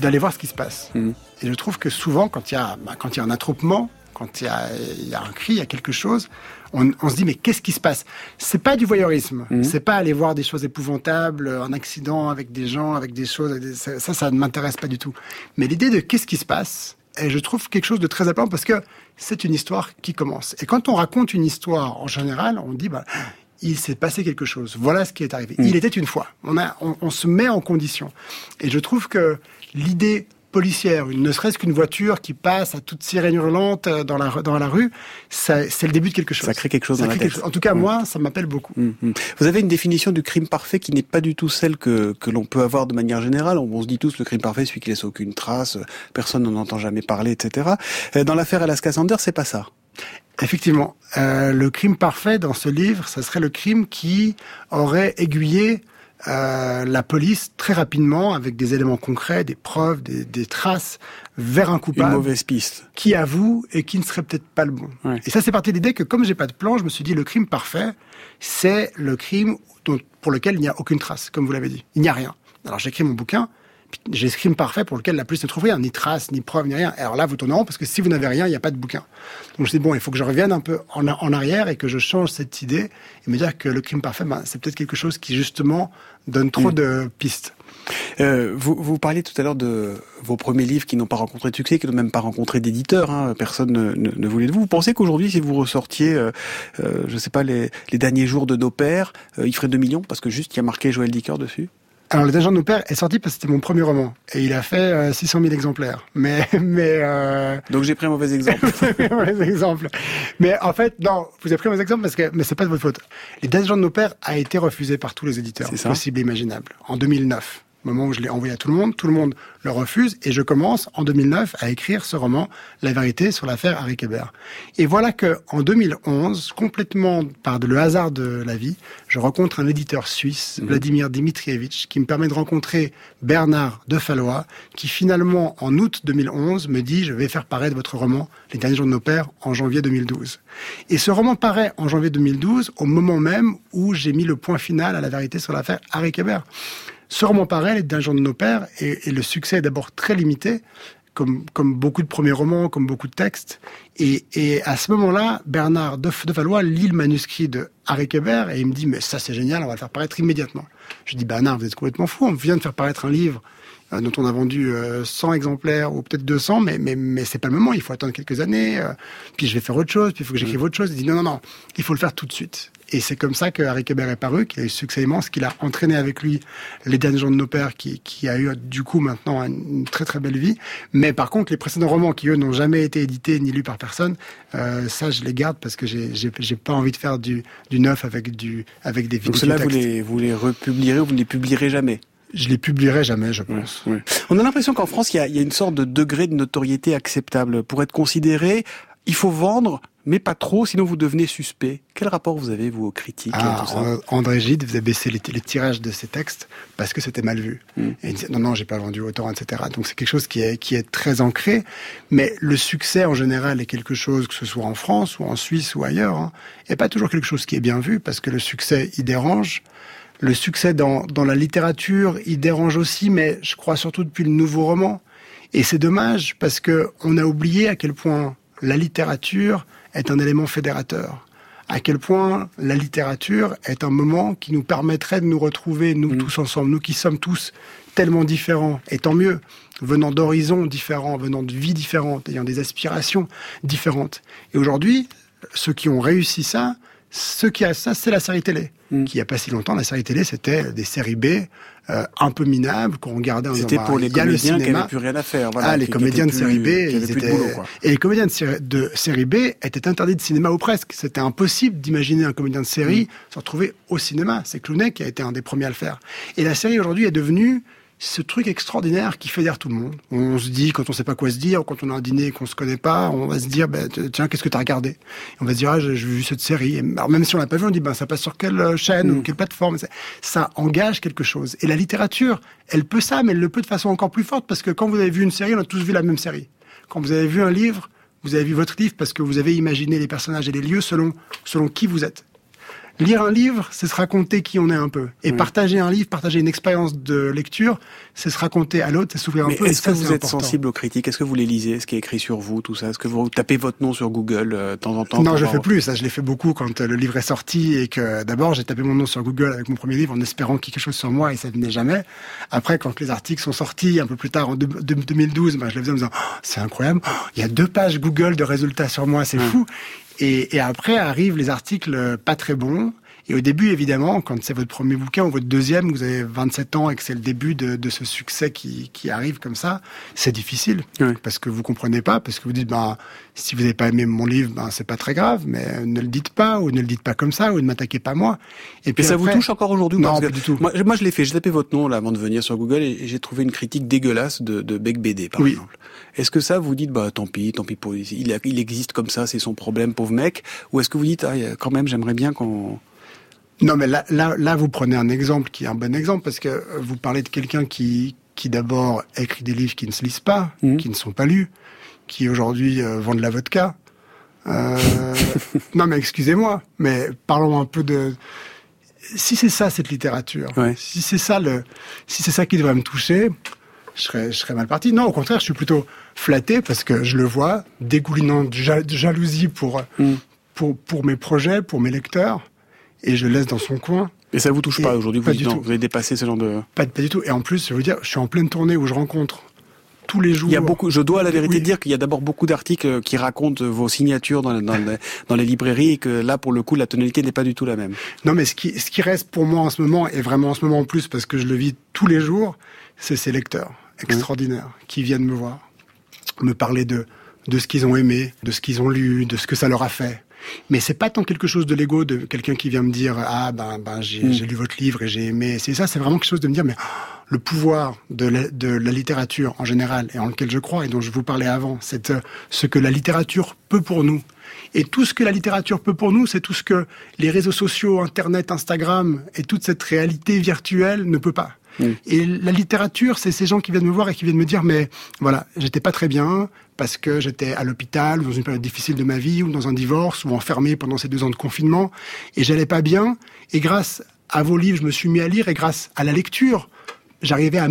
d'aller voir ce qui se passe. Mhm. Et je trouve que souvent, quand il y a, bah, quand il y a un attroupement, quand il y a, il y a un cri, il y a quelque chose, on, on se dit mais qu'est-ce qui se passe? C'est pas du voyeurisme. Mhm. C'est pas aller voir des choses épouvantables, un accident avec des gens, avec des choses. ça, ça ne m'intéresse pas du tout. Mais l'idée de qu'est-ce qui se passe et je trouve quelque chose de très important parce que c'est une histoire qui commence. Et quand on raconte une histoire, en général, on dit, bah, il s'est passé quelque chose. Voilà ce qui est arrivé. Il était une fois. On, a, on, on se met en condition. Et je trouve que l'idée policière, ne serait-ce qu'une voiture qui passe à toute sirène hurlante euh, dans la, dans la rue, c'est le début de quelque chose. Ça crée quelque chose Ça dans la tête. chose. En tout cas, Ouais. moi, ça m'appelle beaucoup. Mm, mm. Vous avez une définition du crime parfait qui n'est pas du tout celle que, que l'on peut avoir de manière générale. On, on se dit tous le crime parfait, celui qui laisse aucune trace, euh, personne n'en entend jamais parler, etc. Euh, Dans l'affaire Alaska Sanders, c'est pas ça. Effectivement, euh, le crime parfait dans ce livre, ça serait le crime qui aurait aiguillé euh, la police très rapidement avec des éléments concrets, des preuves, des, des traces vers un Une coupable mauvaise piste. qui avoue et qui ne serait peut-être pas le bon. Ouais. Et ça, c'est parti de l'idée que comme j'ai pas de plan, je me suis dit le crime parfait, c'est le crime dont- pour lequel il n'y a aucune trace, comme vous l'avez dit. Il n'y a rien. Alors j'écris mon bouquin, j'ai ce crime parfait pour lequel la police ne trouve rien, ni trace, ni preuve, ni rien. Alors là, vous tournez en rond parce que si vous n'avez rien, il n'y a pas de bouquin. Donc je me suis dit, bon, il faut que je revienne un peu en, en arrière et que je change cette idée et me dire que le crime parfait, ben, c'est peut-être quelque chose qui justement donne trop Mm. de pistes. Euh, vous, vous parliez tout à l'heure de vos premiers livres qui n'ont pas rencontré de succès, qui n'ont même pas rencontré d'éditeur. Hein, personne ne, ne, ne voulait de vous. Vous pensez qu'aujourd'hui, si vous ressortiez, euh, euh, je sais pas, les, les derniers jours de nos pères, il ferait 2 millions parce que juste il y a marqué Joël Dicker dessus? Alors, Les agents de nos pères est sorti parce que c'était mon premier roman et il a fait euh, 600 000 exemplaires. Mais, mais euh, Donc j'ai pris un mauvais exemple. mauvais exemple. Mais en fait, non, vous avez pris un mauvais exemple parce que, mais c'est pas de votre faute. Les Dates de nos pères a été refusé par tous les éditeurs possibles et imaginables en 2009. Au moment où je l'ai envoyé à tout le monde, tout le monde le refuse et je commence en 2009 à écrire ce roman, La vérité sur l'affaire Harry Kéber. Et voilà que en 2011, complètement par le hasard de la vie, je rencontre un éditeur suisse, Vladimir Dimitrievitch, qui me permet de rencontrer Bernard de Fallois, qui finalement, en août 2011, me dit, je vais faire paraître votre roman, Les derniers jours de nos pères, en janvier 2012. Et ce roman paraît en janvier 2012, au moment même où j'ai mis le point final à la vérité sur l'affaire Harry Kéber. Ce roman paraît, Les derniers jours de nos pères, et, et le succès est d'abord très limité, comme, comme beaucoup de premiers romans, comme beaucoup de textes. Et, et à ce moment-là, Bernard de, de Valois lit le manuscrit de Harry Kéber et il me dit, mais ça c'est génial, on va le faire paraître immédiatement. Je dis, Bernard, vous êtes complètement fou, on vient de faire paraître un livre euh, dont on a vendu euh, 100 exemplaires ou peut-être 200, mais, mais, mais c'est pas le moment, il faut attendre quelques années, euh, puis je vais faire autre chose, puis il faut que j'écrive autre chose. Il dit, non, non, non, il faut le faire tout de suite. Et c'est comme ça que Harry Kéber est paru, qu'il a eu succès immense, qu'il a entraîné avec lui les derniers jours de nos pères, qui, qui a eu du coup maintenant une très très belle vie. Mais par contre, les précédents romans qui eux n'ont jamais été édités ni lus par personne, euh, ça je les garde parce que j'ai pas envie de faire du, du neuf avec du avec des Donc vidéos. cela, vous les, vous les republierez ou vous ne les publierez jamais? Je les publierai jamais, je pense. On a l'impression qu'en France, il y, a, il y a une sorte de degré de notoriété acceptable. Pour être considéré, il faut vendre, mais pas trop, sinon vous devenez suspect. Quel rapport vous avez, vous, aux critiques et Ah, tout ça? euh, André Gide faisait baisser les, les tirages de ses textes parce que c'était mal vu. Mm. Et il disait, non, non, j'ai pas vendu autant, etc. Donc c'est quelque chose qui est, qui est très ancré. Mais le succès, en général, est quelque chose, que ce soit en France ou en Suisse ou ailleurs, hein, est pas toujours quelque chose qui est bien vu parce que le succès, il dérange. Le succès dans, dans la littérature, il dérange aussi, mais je crois surtout depuis le nouveau roman. Et c'est dommage parce que on a oublié à quel point la littérature est un élément fédérateur. À quel point la littérature est un moment qui nous permettrait de nous retrouver, nous tous ensemble, nous qui sommes tous tellement différents, et tant mieux, venant d'horizons différents, venant de vies différentes, ayant des aspirations différentes. Et aujourd'hui, ceux qui ont réussi ça, ceux qui a ça, c'est la série télé. Qui il y a pas si longtemps, la série télé, c'était des séries B euh, un peu minables qu'on regardait en C'était bah, pour les le comédiens qui n'avaient plus rien à faire. Voilà, ah, les comédiens de série B, ils étaient... boulot, et les comédiens de série, de série B étaient interdits de cinéma ou presque. C'était impossible d'imaginer un comédien de série Mm. se retrouver au cinéma. C'est Clooney qui a été un des premiers à le faire. Et la série aujourd'hui est devenue ce truc extraordinaire qui fédère tout le monde. On se dit, quand on sait pas quoi se dire, quand on a un dîner et qu'on se connaît pas, on va se dire, ben, tiens, qu'est-ce que tu as regardé? Et On va se dire, ah, j'ai vu cette série. Et alors, même si on l'a pas vu, on dit, ben, ça passe sur quelle euh, chaîne Mm. ou quelle plateforme? Ça, ça engage quelque chose. Et la littérature, elle peut ça, mais elle le peut de façon encore plus forte, parce que quand vous avez vu une série, on a tous vu la même série. Quand vous avez vu un livre, vous avez vu votre livre parce que vous avez imaginé les personnages et les lieux selon, selon qui vous êtes. Lire un livre, c'est se raconter qui on est un peu. Et Oui. partager un livre, partager une expérience de lecture, c'est se raconter à l'autre, c'est s'ouvrir un Mais peu. est-ce que ça, vous êtes important. sensible aux critiques? Est-ce que vous les lisez? Ce qui est écrit sur vous, tout ça? Est-ce que vous tapez votre nom sur Google euh, de temps en temps Non, je le voir- fais plus. Ça, je l'ai fait beaucoup quand euh, le livre est sorti et que d'abord j'ai tapé mon nom sur Google avec mon premier livre en espérant qu'il y ait quelque chose sur moi et ça venait jamais. Après, quand les articles sont sortis un peu plus tard en deux- deux- 2012, ben, je les faisais en me disant Oh, c'est incroyable. Oh, Il y a deux pages Google de résultats sur moi, c'est fou. Et, après arrivent les articles pas très bons. Et au début, évidemment, quand c'est votre premier bouquin ou votre deuxième, vous avez 27 ans et que c'est le début de, de ce succès qui, qui, arrive comme ça, c'est difficile. Parce que vous comprenez pas, parce que vous dites, bah, si vous n'avez pas aimé mon livre, ben, c'est pas très grave, mais ne le dites pas, ou ne le dites pas comme ça, ou ne m'attaquez pas moi. Et puis ça vous touche encore aujourd'hui Non, pas du tout. Moi, moi je l'ai fait, j'ai tapé votre nom là avant de venir sur Google et, j'ai trouvé une critique dégueulasse de, de Beck BD, par exemple. Est-ce que ça, vous dites, bah tant pis, tant pis pour il, il existe comme ça, c'est son problème, pauvre mec, ou est-ce que vous dites, ah, quand même, j'aimerais bien qu'on non, mais là, là, là, vous prenez un exemple qui est un bon exemple parce que vous parlez de quelqu'un qui, qui d'abord écrit des livres qui ne se lisent pas, mmh. qui ne sont pas lus, qui aujourd'hui euh, vendent de la vodka. Euh... non, mais excusez-moi, mais parlons un peu de. Si c'est ça cette littérature, si c'est ça le, si c'est ça qui devrait me toucher, je serais, je serais mal parti. Non, au contraire, je suis plutôt flatté parce que je le vois dégoulinant de, jalousie pour, mmh. pour, pour mes projets, pour mes lecteurs et je laisse dans son coin. Et ça vous touche pas aujourd'hui vous, tout. vous avez dépassé ce genre de... Pas, pas du tout. Et en plus, je veux dire, je suis en pleine tournée où je rencontre tous les jours. Il y a beaucoup, je dois à la vérité dire qu'il y a d'abord beaucoup d'articles qui racontent vos signatures dans, dans, les, dans, les, librairies et que là, pour le coup, la tonalité n'est pas du tout la même. Non, mais ce qui, ce qui reste pour moi en ce moment, et vraiment en ce moment en plus, parce que je le vis tous les jours, c'est ces lecteurs extraordinaires qui viennent me voir, me parler de, de ce qu'ils ont aimé, de ce qu'ils ont lu, de ce que ça leur a fait. Mais c'est pas tant quelque chose de l'ego de quelqu'un qui vient me dire ah ben ben j'ai mm. lu votre livre et j'ai aimé. C'est ça, c'est vraiment quelque chose de me dire mais le pouvoir de la, de la littérature en général et en lequel je crois et dont je vous parlais avant, c'est euh, ce que la littérature peut pour nous. Et tout ce que la littérature peut pour nous, c'est tout ce que les réseaux sociaux, Internet, Instagram et toute cette réalité virtuelle ne peut pas. Mm. Et la littérature, c'est ces gens qui viennent me voir et qui viennent me dire, mais voilà, j'étais pas très bien parce que j'étais à l'hôpital ou dans une période difficile de ma vie ou dans un divorce ou enfermé pendant ces deux ans de confinement et j'allais pas bien. Et grâce à vos livres, je me suis mis à lire et grâce à la lecture, j'arrivais à,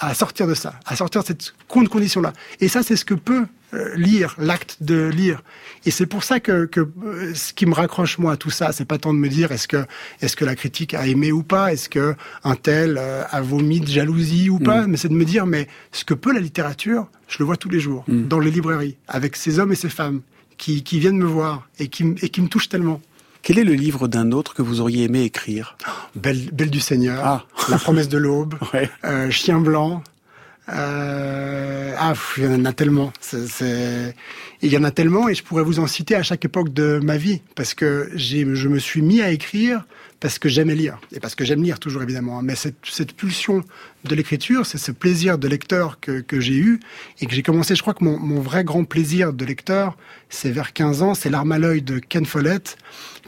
à sortir de ça, à sortir de cette condition-là. Et ça, c'est ce que peut euh, lire, l'acte de lire. Et c'est pour ça que, que, euh, ce qui me raccroche moi à tout ça, c'est pas tant de me dire est-ce que est-ce que la critique a aimé ou pas, est-ce que un tel euh, a vomi de jalousie ou pas, mm. mais c'est de me dire mais ce que peut la littérature, je le vois tous les jours mm. dans les librairies avec ces hommes et ces femmes qui, qui viennent me voir et qui, et qui me touchent tellement. Quel est le livre d'un autre que vous auriez aimé écrire? Belle, Belle du Seigneur, ah. La promesse de l'aube, euh, Chien blanc. Euh, ah, il y en a tellement. C'est, il y en a tellement et je pourrais vous en citer à chaque époque de ma vie parce que je me suis mis à écrire parce que j'aimais lire et parce que j'aime lire toujours évidemment. Mais cette, cette pulsion de l'écriture, c'est ce plaisir de lecteur que, que j'ai eu et que j'ai commencé. Je crois que mon, mon vrai grand plaisir de lecteur, c'est vers 15 ans, c'est L'arme à l'œil de Ken Follett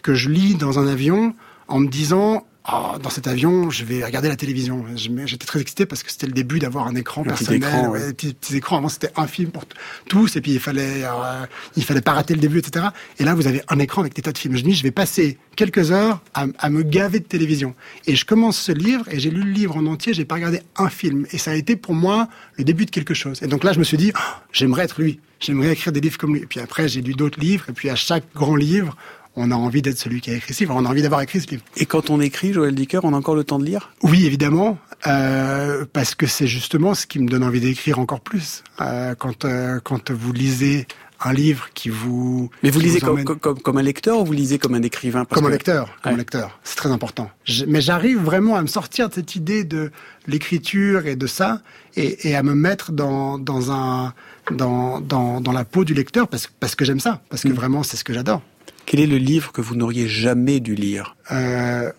que je lis dans un avion en me disant oh, dans cet avion, je vais regarder la télévision. J'étais très excité parce que c'était le début d'avoir un écran personnel, petit écran, ouais. petits, écrans. Avant, c'était un film pour tous, et puis il fallait, euh, il fallait pas rater le début, etc. Et là, vous avez un écran avec des tas de films. Je dis, je vais passer quelques heures à, à me gaver de télévision. Et je commence ce livre, et j'ai lu le livre en entier. J'ai pas regardé un film, et ça a été pour moi le début de quelque chose. Et donc là, je me suis dit, oh, j'aimerais être lui. J'aimerais écrire des livres comme lui. Et puis après, j'ai lu d'autres livres, et puis à chaque grand livre, on a envie d'être celui qui a écrit ce livre, on a envie d'avoir écrit ce livre. Et quand on écrit, Joël Dicker, on a encore le temps de lire? Oui, évidemment, euh, parce que c'est justement ce qui me donne envie d'écrire encore plus. Euh, quand, euh, quand vous lisez un livre qui vous... Mais vous, lisez comme, comme, comme, un lecteur ou vous lisez comme un écrivain? Comme un lecteur, comme un lecteur. C'est très important. mais j'arrive vraiment à me sortir de cette idée de l'écriture et de ça, et, et, à me mettre dans, dans, un, dans, dans, dans la peau du lecteur, parce, parce que j'aime ça, parce que mm. vraiment c'est ce que j'adore. Quel est le livre que vous n'auriez jamais dû lire? Euh,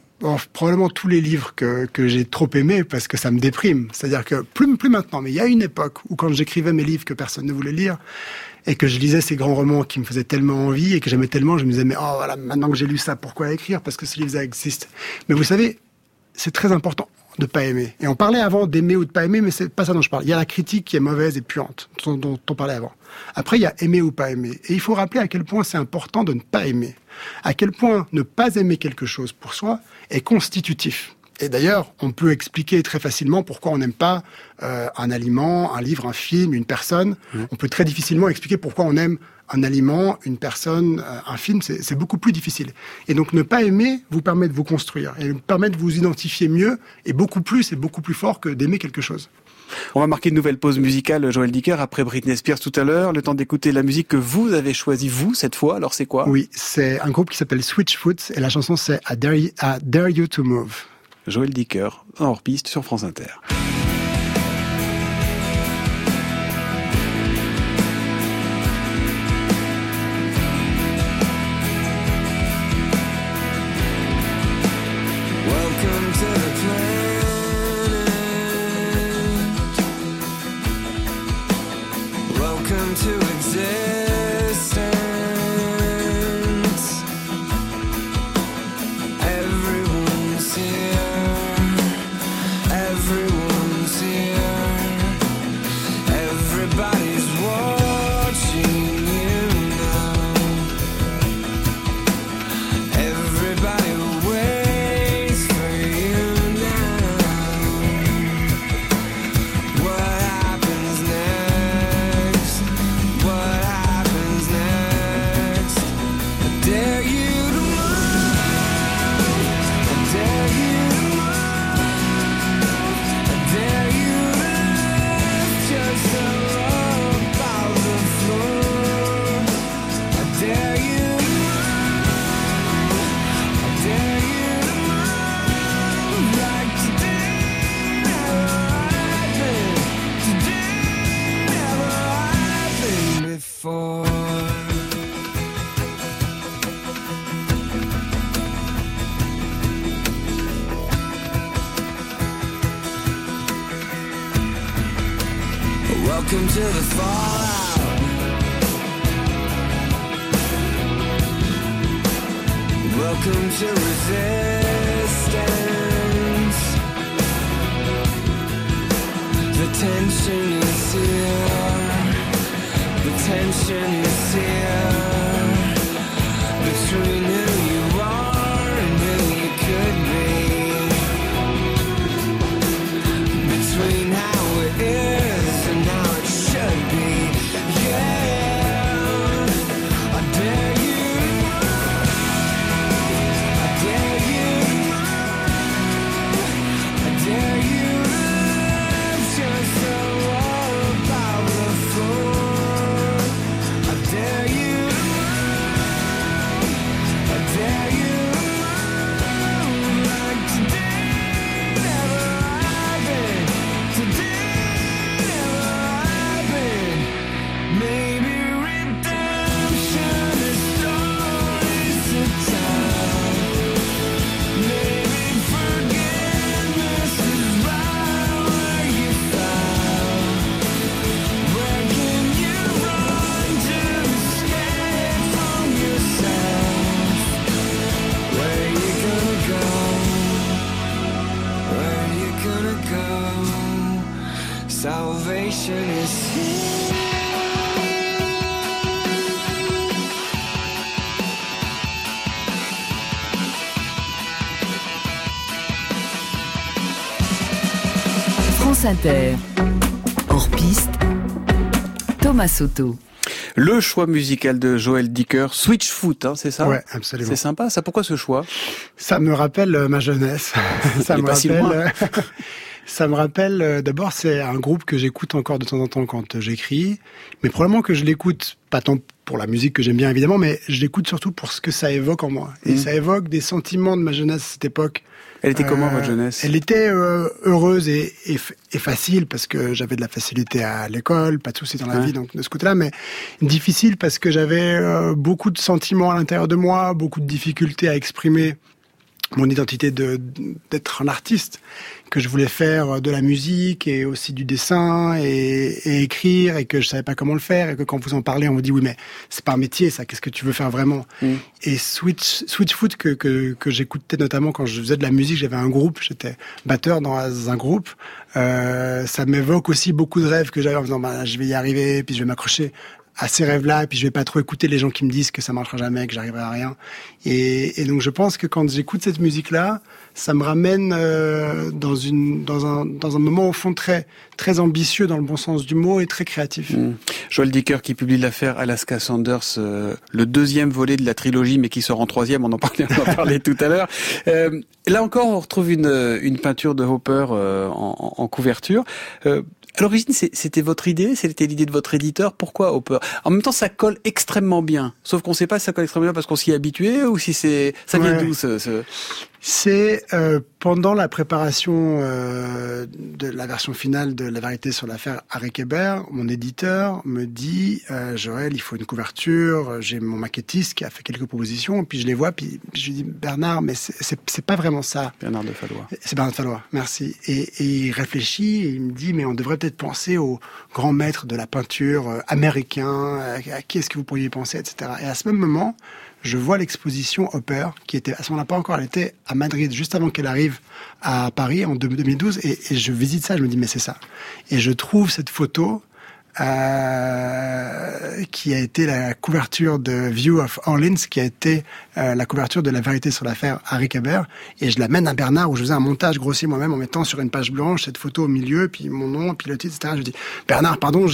Probablement tous les livres que, que j'ai trop aimés parce que ça me déprime. C'est-à-dire que plus, plus maintenant, mais il y a une époque où quand j'écrivais mes livres que personne ne voulait lire et que je lisais ces grands romans qui me faisaient tellement envie et que j'aimais tellement, je me disais mais oh voilà maintenant que j'ai lu ça, pourquoi écrire? Parce que ce livre ça existe. Mais vous savez, c'est très important de pas aimer. Et on parlait avant d'aimer ou de pas aimer, mais c'est pas ça dont je parle. Il y a la critique qui est mauvaise et puante, dont, dont on parlait avant. Après, il y a aimer ou pas aimer. Et il faut rappeler à quel point c'est important de ne pas aimer. À quel point ne pas aimer quelque chose pour soi est constitutif. Et d'ailleurs, on peut expliquer très facilement pourquoi on n'aime pas euh, un aliment, un livre, un film, une personne. Mmh. On peut très difficilement expliquer pourquoi on aime un aliment, une personne, euh, un film, c'est beaucoup plus difficile. Et donc ne pas aimer vous permet de vous construire et permet de vous identifier mieux et beaucoup plus et beaucoup plus fort que d'aimer quelque chose. On va marquer une nouvelle pause musicale, Joël Dicker, après Britney Spears tout à l'heure. Le temps d'écouter la musique que vous avez choisie, vous, cette fois. Alors, c'est quoi? Oui, c'est un groupe qui s'appelle Switchfoot et la chanson c'est I I Dare You to Move. Joël Dicker, en hors-piste sur France Inter. Inter. Hors piste. Thomas Soto. Le choix musical de Joël Dicker, Switchfoot, hein, c'est ça Ouais, absolument. C'est sympa, ça. Pourquoi ce choix? Ça me rappelle euh, ma jeunesse. ça Il est me pas si rappelle. loin. euh, ça me rappelle. euh, D'abord, c'est un groupe que j'écoute encore de temps en temps quand j'écris, mais probablement que je l'écoute pas tant pour la musique que j'aime bien évidemment, mais je l'écoute surtout pour ce que ça évoque en moi. Et Mm. ça évoque des sentiments de ma jeunesse à cette époque. Elle était comment, Euh, votre jeunesse? Elle était euh, heureuse et, et, et facile parce que j'avais de la facilité à l'école, pas de soucis dans la Ouais. vie, donc de ce côté-là, mais difficile parce que j'avais euh, beaucoup de sentiments à l'intérieur de moi, beaucoup de difficultés à exprimer mon identité de d'être un artiste, que je voulais faire de la musique et aussi du dessin et, et écrire et que je savais pas comment le faire et que quand vous en parlez on vous dit oui mais c'est pas un métier ça qu'est-ce que tu veux faire vraiment? Mm. et Switch Switchfoot que que, que j'écoutais notamment quand je faisais de la musique j'avais un groupe j'étais batteur dans un groupe euh, ça m'évoque aussi beaucoup de rêves que j'avais en me disant bah, je vais y arriver puis je vais m'accrocher à ces rêves-là, et puis je vais pas trop écouter les gens qui me disent que ça marchera jamais, que j'arriverai à rien. Et, et donc je pense que quand j'écoute cette musique-là, ça me ramène euh, dans une dans un dans un moment au fond très très ambitieux dans le bon sens du mot et très créatif. Mm. Joël Dicker qui publie l'affaire Alaska Sanders, euh, le deuxième volet de la trilogie, mais qui sort en troisième. On en parlait, on en parlait tout à l'heure. Euh, là encore, on retrouve une une peinture de Hopper euh, en, en- en couverture. À l'origine, c'était votre idée, c'était l'idée de votre éditeur. Pourquoi Hopper En même temps, ça colle extrêmement bien. Sauf qu'on ne sait pas si ça colle extrêmement bien parce qu'on s'y est habitué ou si c'est ça vient Ouais. d'où ce, ce- C'est euh, pendant la préparation euh, de la version finale de La vérité sur l'affaire Harry Kéber, mon éditeur me dit euh, Joël, il faut une couverture. J'ai mon maquettiste qui a fait quelques propositions, puis je les vois, puis je lui dis Bernard, mais c'est- pas vraiment ça. Bernard de Fallois. C'est Bernard Fallois, merci. Et, et il réfléchit et il me dit mais on devrait peut-être penser au grand maître de la peinture euh, américain. euh, À qui est-ce que vous pourriez penser, etc. Et à ce même moment, je vois l'exposition Hopper qui était à ce moment-là pas encore. Elle était à Madrid juste avant qu'elle arrive à Paris en 2012 et, je visite ça. Je me dis mais c'est ça. Et je trouve cette photo. euh, qui a été la couverture de View of Orleans, qui a été euh, la couverture de la vérité sur l'affaire Harry Caber, et je l'amène à Bernard où je faisais un montage grossier moi-même en mettant sur une page blanche cette photo au milieu, puis mon nom, puis le titre, etc. Je dis Bernard, pardon,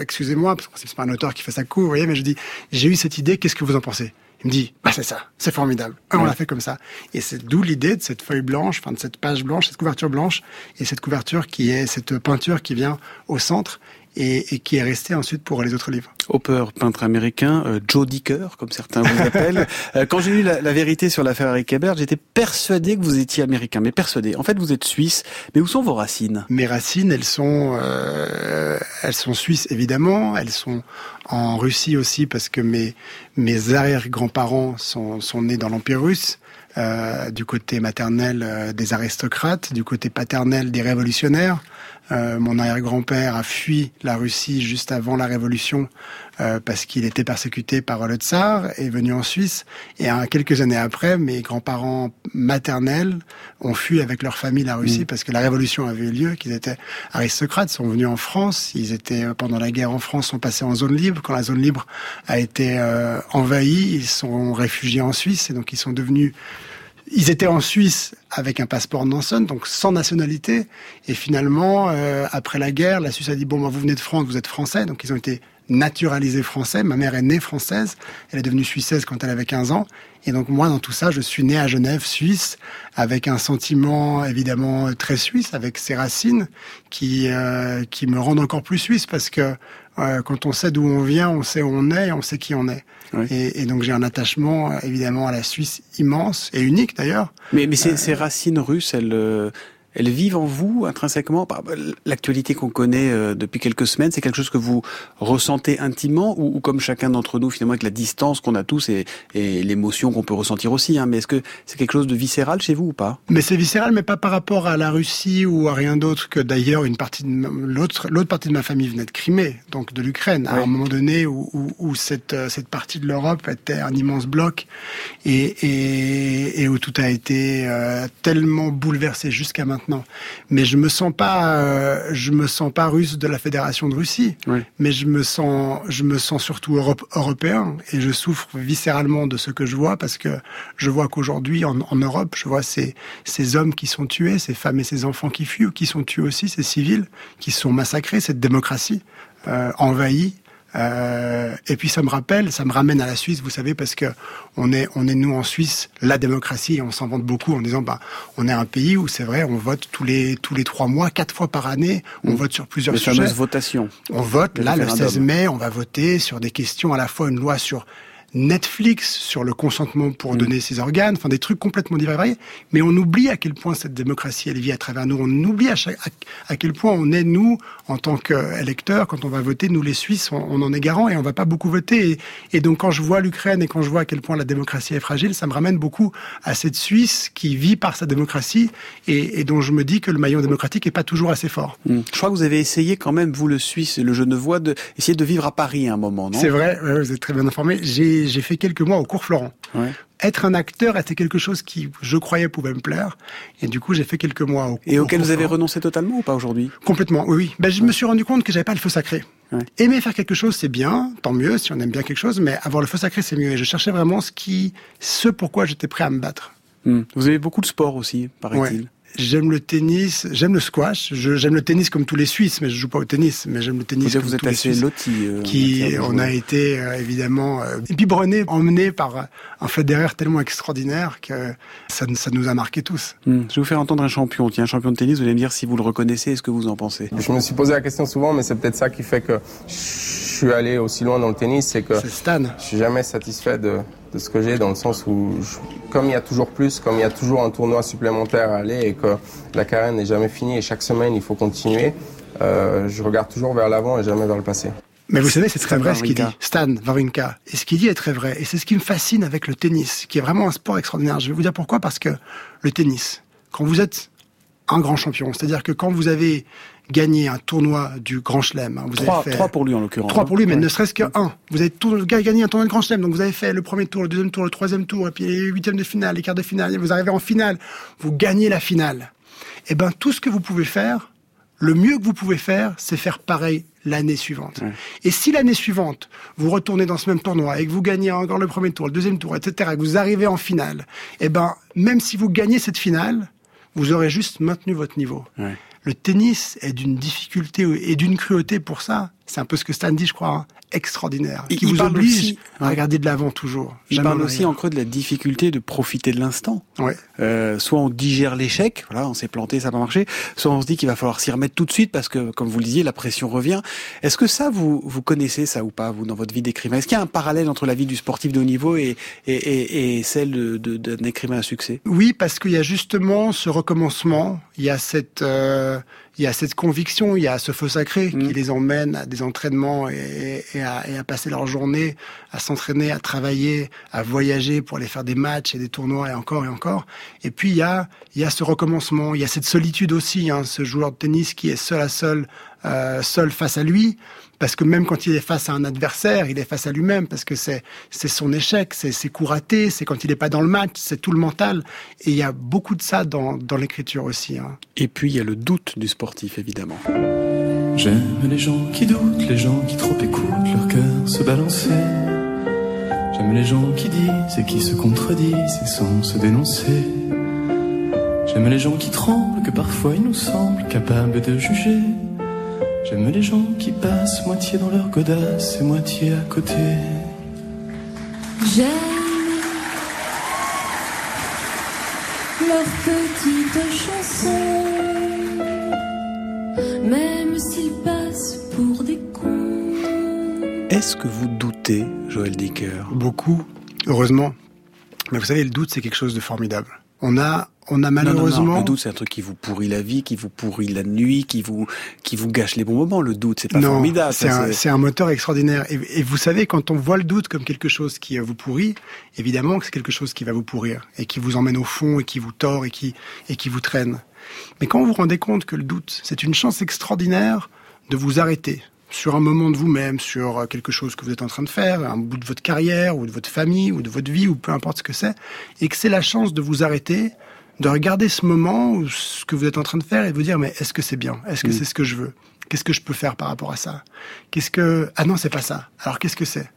excusez-moi, parce que c'est pas un auteur qui fait ça court, vous voyez, mais je dis j'ai eu cette idée, qu'est-ce que vous en pensez? Il me dit, bah c'est ça, c'est formidable. Ah, on l'a fait comme ça. Et c'est d'où l'idée de cette feuille blanche, enfin de cette page blanche, cette couverture blanche, et cette couverture qui est cette peinture qui vient au centre et, et qui est restée ensuite pour les autres livres. Hopper, peintre américain, euh, Joe Dicker, comme certains vous appellent. Euh, quand j'ai lu la, la vérité sur l'affaire Harry Kéber, j'étais persuadé que vous étiez américain, mais persuadé. En fait, vous êtes suisse. Mais où sont vos racines? Mes racines, elles sont, euh, elles sont suisses évidemment. Elles sont en Russie aussi parce que mes mes arrière-grands-parents sont sont nés dans l'Empire russe. Euh, du côté maternel euh, des aristocrates, du côté paternel des révolutionnaires. Euh, mon arrière-grand-père a fui la Russie juste avant la Révolution euh, parce qu'il était persécuté par le tsar, est venu en Suisse. Et hein, quelques années après, mes grands-parents maternels ont fui avec leur famille la Russie parce que la Révolution avait eu lieu, qu'ils étaient aristocrates, sont venus en France. Ils étaient euh, pendant la guerre en France, sont passés en zone libre. Quand la zone libre a été euh, envahie, ils sont réfugiés en Suisse et donc ils sont devenus ils étaient en Suisse avec un passeport Nansen, donc sans nationalité. Et finalement, euh, après la guerre, la Suisse a dit bon, bah, vous venez de France, vous êtes français, donc ils ont été naturalisés français. Ma mère est née française, elle est devenue suissesse quand elle avait 15 ans. Et donc moi, dans tout ça, je suis né à Genève, Suisse, avec un sentiment évidemment très suisse, avec ses racines qui euh, qui me rendent encore plus suisse parce que euh, quand on sait d'où on vient, on sait où on est, on sait qui on est. Et, et donc j'ai un attachement euh, évidemment à la Suisse immense et unique d'ailleurs. Mais, mais ces, ces racines russes, elles, euh, elles vivent en vous intrinsèquement L'actualité qu'on connaît euh, depuis quelques semaines, c'est quelque chose que vous ressentez intimement ou, ou comme chacun d'entre nous, finalement, avec la distance qu'on a tous et, et l'émotion qu'on peut ressentir aussi. Hein, mais est-ce que c'est quelque chose de viscéral chez vous ou pas? Mais c'est viscéral, mais pas par rapport à la Russie ou à rien d'autre que d'ailleurs une partie de l'autre l'autre partie de ma famille venait de Crimée, donc de l'Ukraine, à un moment donné où, où, où cette euh, cette partie de l'Europe était un immense bloc et et, et où tout a été euh, tellement bouleversé jusqu'à maintenant. Mais je me sens pas euh, je me sens pas russe de la Fédération de Russie, mais je me sens je me sens surtout Europe, européen. Et je souffre viscéralement de ce que je vois parce que je vois qu'aujourd'hui en, en Europe, je vois ces ces hommes qui sont tués, ces femmes et ces enfants qui fuient ou qui sont tués aussi, ces civils qui sont massacrés, cette démocratie euh, envahie. Euh, et puis ça me rappelle, ça me ramène à la Suisse, vous savez, parce que on est, on est nous en Suisse, la démocratie, et on s'en vante beaucoup en disant, bah, on est un pays où c'est vrai, on vote tous les tous les trois mois, quatre fois par année, on vote sur plusieurs Les sujets. fameuses votations. On vote, Le là, le référendum. 16 mai, on va voter sur des questions, à la fois une loi sur Netflix, sur le consentement pour donner ses organes, enfin des trucs complètement divers. Mais on oublie à quel point cette démocratie, elle vit à travers nous. On oublie à, chaque- à, à quel point on est, nous, en tant qu'électeurs, quand on va voter, nous les Suisses, on, on en est garant et on va pas beaucoup voter. Et, et donc quand je vois l'Ukraine et quand je vois à quel point la démocratie est fragile, ça me ramène beaucoup à cette Suisse qui vit par sa démocratie et, et dont je me dis que le maillon démocratique est pas toujours assez fort. Hmm. Je crois que vous avez essayé quand même, vous le Suisse et le Genevois, de essayer de vivre à Paris à un moment, non? C'est vrai, vous êtes très bien informé. J'ai j'ai fait quelques mois au cours Florent. Ouais. Être un acteur était quelque chose qui, je croyais, pouvait me plaire. Et du coup, j'ai fait quelques mois au Et au auquel cours vous avez Florent. renoncé totalement ou pas aujourd'hui? Complètement, oui, oui. Ben, je me suis rendu compte que j'avais pas le feu sacré. Aimer faire quelque chose, c'est bien, tant mieux si on aime bien quelque chose, mais avoir le feu sacré, c'est mieux. Et je cherchais vraiment ce qui, ce pourquoi j'étais prêt à me battre. Hmm. Vous avez beaucoup de sport aussi, paraît-il. J'aime le tennis, j'aime le squash, je- j'aime le tennis comme tous les Suisses, mais je joue pas au tennis, mais j'aime le tennis Vous, comme vous êtes tous les assez Suisses. loti. euh, qui on a été euh, évidemment euh, biberonné, emmené par euh, un Federer tellement extraordinaire que ça, ça nous a marqué tous. Hmm. Je vais vous faire entendre un champion. Tiens, un champion de tennis, vous allez me dire si vous le reconnaissez et ce que vous en pensez? Je me suis posé la question souvent, mais c'est peut-être ça qui fait que je suis allé aussi loin dans le tennis, c'est que C'est Stan. je suis jamais satisfait de, de ce que j'ai, dans le sens où, je- comme il y a toujours plus, comme il y a toujours un tournoi supplémentaire à aller et que la carrière n'est jamais finie et chaque semaine il faut continuer, euh, je regarde toujours vers l'avant et jamais vers le passé. Mais vous savez, c'est très Stan vrai ce qu'il dit. Stan Wawrinka. Et ce qu'il dit est très vrai. Et c'est ce qui me fascine avec le tennis, qui est vraiment un sport extraordinaire. Je vais vous dire pourquoi. Parce que le tennis, quand vous êtes un grand champion, c'est-à-dire que quand vous avez gagné un tournoi du Grand Chelem, hein, vous Trois, avez fait trois pour lui en l'occurrence. Trois hein. pour lui, mais Ouais. ne serait-ce que un. Vous avez tout, gagné un tournoi de Grand Chelem, donc vous avez fait le premier tour, le deuxième tour, le troisième tour, et puis les huitièmes de finale, les quarts de finale, et vous arrivez en finale, vous gagnez la finale. Eh ben, tout ce que vous pouvez faire, le mieux que vous pouvez faire, c'est faire pareil l'année suivante. Et si l'année suivante, vous retournez dans ce même tournoi et que vous gagnez encore le premier tour, le deuxième tour, etc., et que vous arrivez en finale, eh ben, même si vous gagnez cette finale, vous aurez juste maintenu votre niveau. Ouais. Le tennis est d'une difficulté et d'une cruauté pour ça. C'est un peu ce que Stan dit, je crois, hein, extraordinaire, qui il vous oblige aussi- à regarder de l'avant toujours. Il parle aussi en creux de la difficulté de profiter de l'instant. Ouais. Euh, soit on digère l'échec, voilà, on s'est planté, ça n'a pas marché, soit on se dit qu'il va falloir s'y remettre tout de suite parce que, comme vous le disiez, la pression revient. Est-ce que ça, vous, vous connaissez ça ou pas, vous, dans votre vie d'écrivain? Est-ce qu'il y a un parallèle entre la vie du sportif de haut niveau et, et, et, et celle de- de- d'un écrivain à succès? Oui, parce qu'il y a justement ce recommencement, il y a cette, euh, il y a cette conviction, il y a ce feu sacré qui les emmène à des entraînements et, et à, et à passer leur journée à s'entraîner, à travailler, à voyager pour aller faire des matchs et des tournois et encore et encore. Et puis il y a, y a ce recommencement, il y a cette solitude aussi, hein, ce joueur de tennis qui est seul à seul, euh, seul face à lui. Parce que même quand il est face à un adversaire, il est face à lui-même, parce que c'est c'est son échec, c'est ses coups ratés, c'est quand il n'est pas dans le match, c'est tout le mental. Et il y a beaucoup de ça dans, dans l'écriture aussi. Hein. Et puis il y a le doute du sportif, évidemment. J'aime les gens qui doutent, les gens qui trop écoutent leur cœur se balancer. J'aime les gens qui disent et qui se contredisent et sans se dénoncer. J'aime les gens qui tremblent, que parfois ils nous semblent capables de juger. J'aime les gens qui passent moitié dans leur godasse et moitié à côté. J'aime leurs petites chansons, même s'ils passent pour des cons. Est-ce que vous doutez, Joël Dicker? Beaucoup, heureusement. Mais vous savez, le doute, c'est quelque chose de formidable. On a, on a Non, non, non, malheureusement. Le doute, c'est un truc qui vous pourrit la vie, qui vous pourrit la nuit, qui vous, qui vous gâche les bons moments. Le doute, c'est pas non, formidable. c'est un, c'est un moteur extraordinaire. Et, et vous savez, quand on voit le doute comme quelque chose qui euh, vous pourrit, évidemment que c'est quelque chose qui va vous pourrir et qui vous emmène au fond et qui vous tord et qui, et qui vous traîne. Mais quand vous vous rendez compte que le doute, c'est une chance extraordinaire de vous arrêter sur un moment de vous-même, sur euh, quelque chose que vous êtes en train de faire, un bout de votre carrière ou de votre famille ou de votre vie ou peu importe ce que c'est, et que c'est la chance de vous arrêter, de regarder ce moment ou ce que vous êtes en train de faire et de vous dire mais est-ce que c'est bien? Est-ce que Mm. c'est ce que je veux? Qu'est-ce que je peux faire par rapport à ça? Qu'est-ce que ah non c'est pas ça. Alors qu'est-ce que c'est?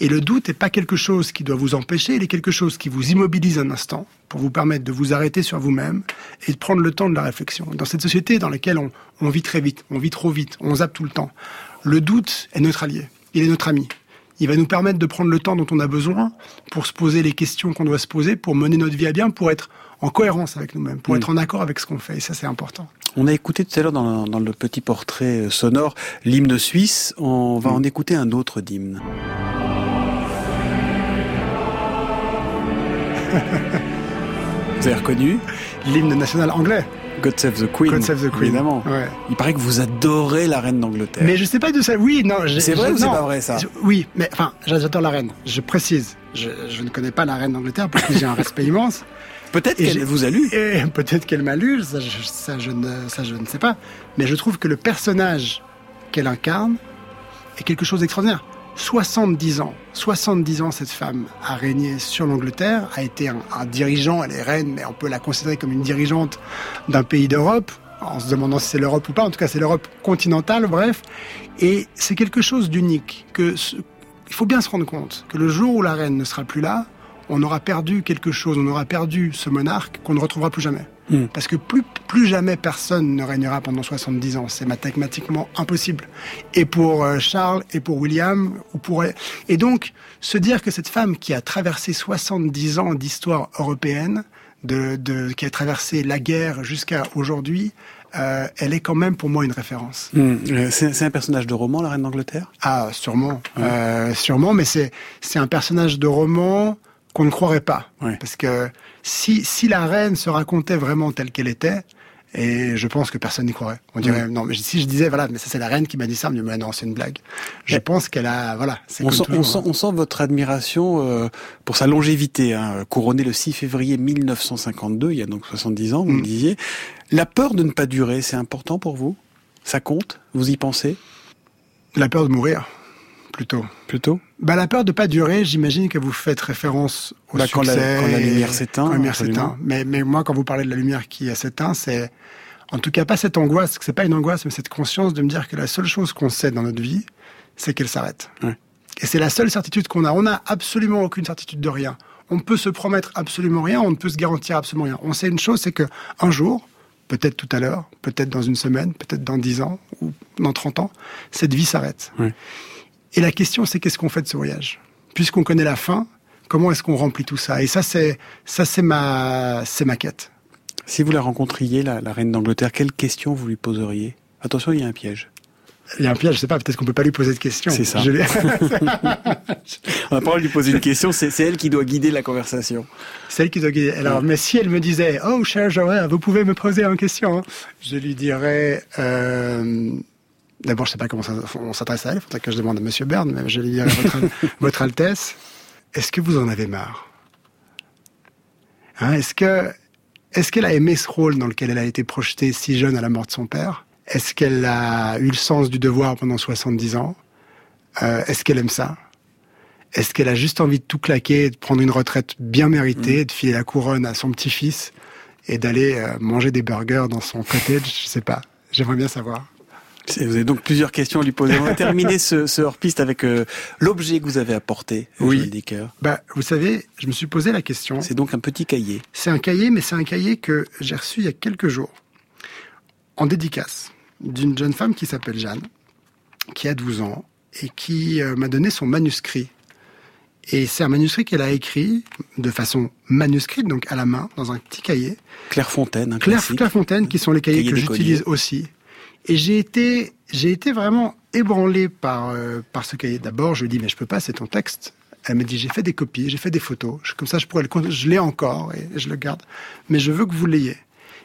Et le doute n'est pas quelque chose qui doit vous empêcher, il est quelque chose qui vous immobilise un instant pour vous permettre de vous arrêter sur vous-même et de prendre le temps de la réflexion. Dans cette société dans laquelle on, on vit très vite, on vit trop vite, on zappe tout le temps, le doute est notre allié, il est notre ami. Il va nous permettre de prendre le temps dont on a besoin pour se poser les questions qu'on doit se poser, pour mener notre vie à bien, pour être en cohérence avec nous-mêmes, pour Mm. être en accord avec ce qu'on fait. Et ça, c'est important. On a écouté tout à l'heure dans, dans le petit portrait euh, sonore l'hymne suisse. On va en écouter un autre d'hymne. Vous avez reconnu L'hymne national anglais? God Save the Queen. God Save the Queen. Évidemment. Ouais. Il paraît que vous adorez la reine d'Angleterre. Mais je sais pas de ça. Oui, non. C'est vrai ou c'est pas vrai, ça? Oui, mais enfin, j'adore la reine. Je précise. Je, je ne connais pas la reine d'Angleterre parce que j'ai un respect immense. Peut-être qu'elle vous a lu. Peut-être qu'elle m'a lu. Ça je, ça, je ne, ça, je ne sais pas. Mais je trouve que le personnage qu'elle incarne est quelque chose d'extraordinaire. 70 ans, 70 ans, cette femme a régné sur l'Angleterre, a été un, un dirigeant, elle est reine, mais on peut la considérer comme une dirigeante d'un pays d'Europe. en se demandant si c'est l'Europe ou pas. En tout cas, c'est l'Europe continentale, bref. Et c'est quelque chose d'unique. Que il faut bien se rendre compte que le jour où la reine ne sera plus là, on aura perdu quelque chose. On aura perdu ce monarque qu'on ne retrouvera plus jamais. Hmm. Parce que plus, plus jamais personne ne régnera pendant 70 ans. C'est mathématiquement impossible. Et pour euh, Charles et pour William, ou pour... Et donc, se dire que cette femme qui a traversé 70 ans d'histoire européenne, de, de, qui a traversé la guerre jusqu'à aujourd'hui, euh, elle est quand même pour moi une référence. Hmm. Euh, C'est c'est un personnage de roman, la reine d'Angleterre? Ah, sûrement, euh, sûrement, mais c'est c'est un personnage de roman qu'on ne croirait pas, parce que si si la reine se racontait vraiment telle qu'elle était, et je pense que personne n'y croirait. On dirait Mm. non, mais si je disais voilà, mais ça c'est la reine qui m'a dit ça, on me dit mais non, c'est une blague. Je pense qu'elle a voilà, c'est on comme sent, on, sent, on sent votre admiration euh, pour sa longévité, hein, couronnée le 6 février 1952, il y a donc 70 ans, vous Mm. le disiez. La peur de ne pas durer, c'est important pour vous? Ça compte? Vous y pensez? La peur de mourir, plutôt. Plutôt Bah la peur de pas durer, j'imagine que vous faites référence au Bah, quand la- succès. quand la lumière s'éteint, quand la lumière s'éteint. Mais, mais moi, quand vous parlez de la lumière qui s'éteint, c'est en tout cas pas cette angoisse, que c'est pas une angoisse, mais cette conscience de me dire que la seule chose qu'on sait dans notre vie, c'est qu'elle s'arrête. Et c'est la seule certitude qu'on a. On n'a absolument aucune certitude de rien. On peut se promettre absolument rien, on ne peut se garantir absolument rien. On sait une chose, c'est que un jour, peut-être tout à l'heure, peut-être dans une semaine, peut-être dans 10 ans ou dans 30 ans, cette vie s'arrête. Et la question, c'est qu'est-ce qu'on fait de ce voyage? Puisqu'on connaît la fin, comment est-ce qu'on remplit tout ça? Et ça, c'est ça, c'est ma, c'est ma quête. Si vous la rencontriez, la, la reine d'Angleterre, quelles questions vous lui poseriez? Attention, il y a un piège. Il y a un piège, je sais pas, peut-être qu'on peut pas lui poser de questions. C'est ça. Je On n'a pas lui poser une question, c'est elle qui doit guider la conversation. C'est elle qui doit guider. Alors, mais si elle me disait, oh, cher Joël, vous pouvez me poser une question, je lui dirais, euh, d'abord, je sais pas comment ça, on s'adresse à elle, il faudrait que je demande à Monsieur Berne, mais je lui dirais, votre, votre Altesse, est-ce que vous en avez marre? Hein, Est-ce que, est-ce qu'elle a aimé ce rôle dans lequel elle a été projetée si jeune à la mort de son père? Est-ce qu'elle a eu le sens du devoir pendant 70 ans? Euh, Est-ce qu'elle aime ça? Est-ce qu'elle a juste envie de tout claquer, de prendre une retraite bien méritée, de filer la couronne à son petit-fils et d'aller euh, manger des burgers dans son cottage? Je sais pas. J'aimerais bien savoir. Vous avez donc plusieurs questions à lui poser. On va terminer ce, ce hors-piste avec euh, l'objet que vous avez apporté, Oui. Joël Dicker. Bah, vous savez, je me suis posé la question. C'est donc un petit cahier. C'est un cahier, mais c'est un cahier que j'ai reçu il y a quelques jours, en dédicace, d'une jeune femme qui s'appelle Jeanne, qui a 12 ans, et qui euh, m'a donné son manuscrit. Et c'est un manuscrit qu'elle a écrit de façon manuscrite, donc à la main, dans un petit cahier. Clairefontaine, un Claire. Clairefontaine, qui sont les cahiers Cahier que j'utilise aussi. Et j'ai été, j'ai été vraiment ébranlé par, euh, par ce cahier. D'abord, je lui dis, mais je peux pas, c'est ton texte. Elle me dit, j'ai fait des copies, j'ai fait des photos. Comme ça, je pourrais le, je l'ai encore et je le garde. Mais je veux que vous l'ayez.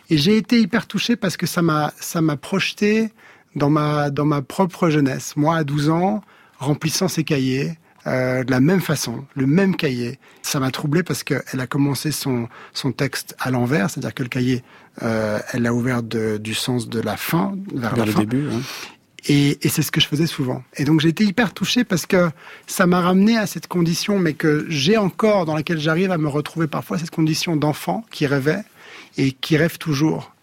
Et j'ai été hyper touché parce que ça m'a, ça m'a projeté dans ma, dans ma propre jeunesse. Moi, à 12 ans, remplissant ces cahiers, euh, de la même façon, le même cahier. Ça m'a troublé parce qu'elle a commencé son, son texte à l'envers, c'est-à-dire que le cahier, euh, elle l'a ouvert de- du sens de la fin vers, Vers la le fin. début. hein. Et, et c'est ce que je faisais souvent. Et donc j'ai été hyper touché parce que ça m'a ramené à cette condition, mais que j'ai encore, dans laquelle j'arrive à me retrouver parfois, cette condition d'enfant qui rêvait et qui rêve toujours.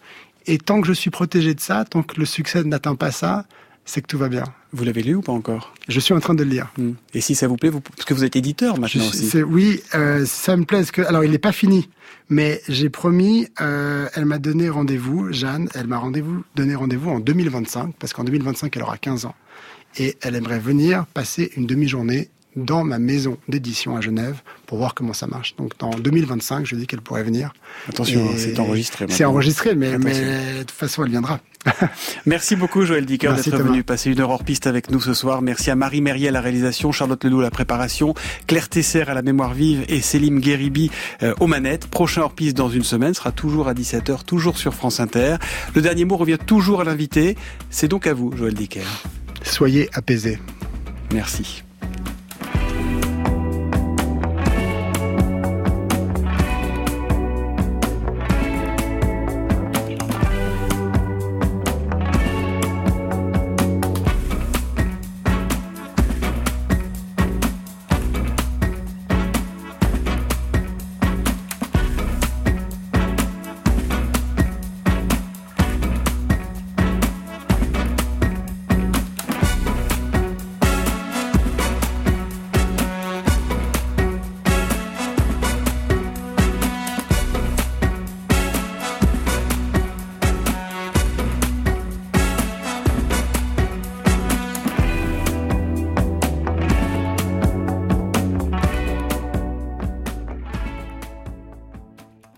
Et tant que je suis protégé de ça, tant que le succès n'atteint pas ça, c'est que tout va bien. Vous l'avez lu ou pas encore? Je suis en train de le lire. Hmm. Et si ça vous plaît, vous... parce que vous êtes éditeur maintenant aussi. oui, euh, ça me plaît. Que, alors, il n'est pas fini, mais j'ai promis. euh, elle m'a donné rendez-vous, Jeanne. Elle m'a rendez-vous donné rendez-vous en 2025, parce qu'en 2025, elle aura 15 ans, et elle aimerait venir passer une demi-journée dans ma maison d'édition à Genève pour voir comment ça marche. Donc, en 2025, je dis qu'elle pourrait venir. Attention, Et c'est enregistré C'est enregistré, mais, de toute façon, elle viendra. Merci beaucoup Joël Dicker d'être venu passer une heure hors piste avec nous ce soir. Merci à Marie Merrier à la réalisation, Charlotte Ledoux à la préparation, Claire Tesser à la mémoire vive et Célim Guéribi euh, aux manettes. Prochain hors piste dans une semaine sera toujours à 17h, toujours sur France Inter. Le dernier mot revient toujours à l'invité. C'est donc à vous Joël Dicker. Soyez apaisés. Merci.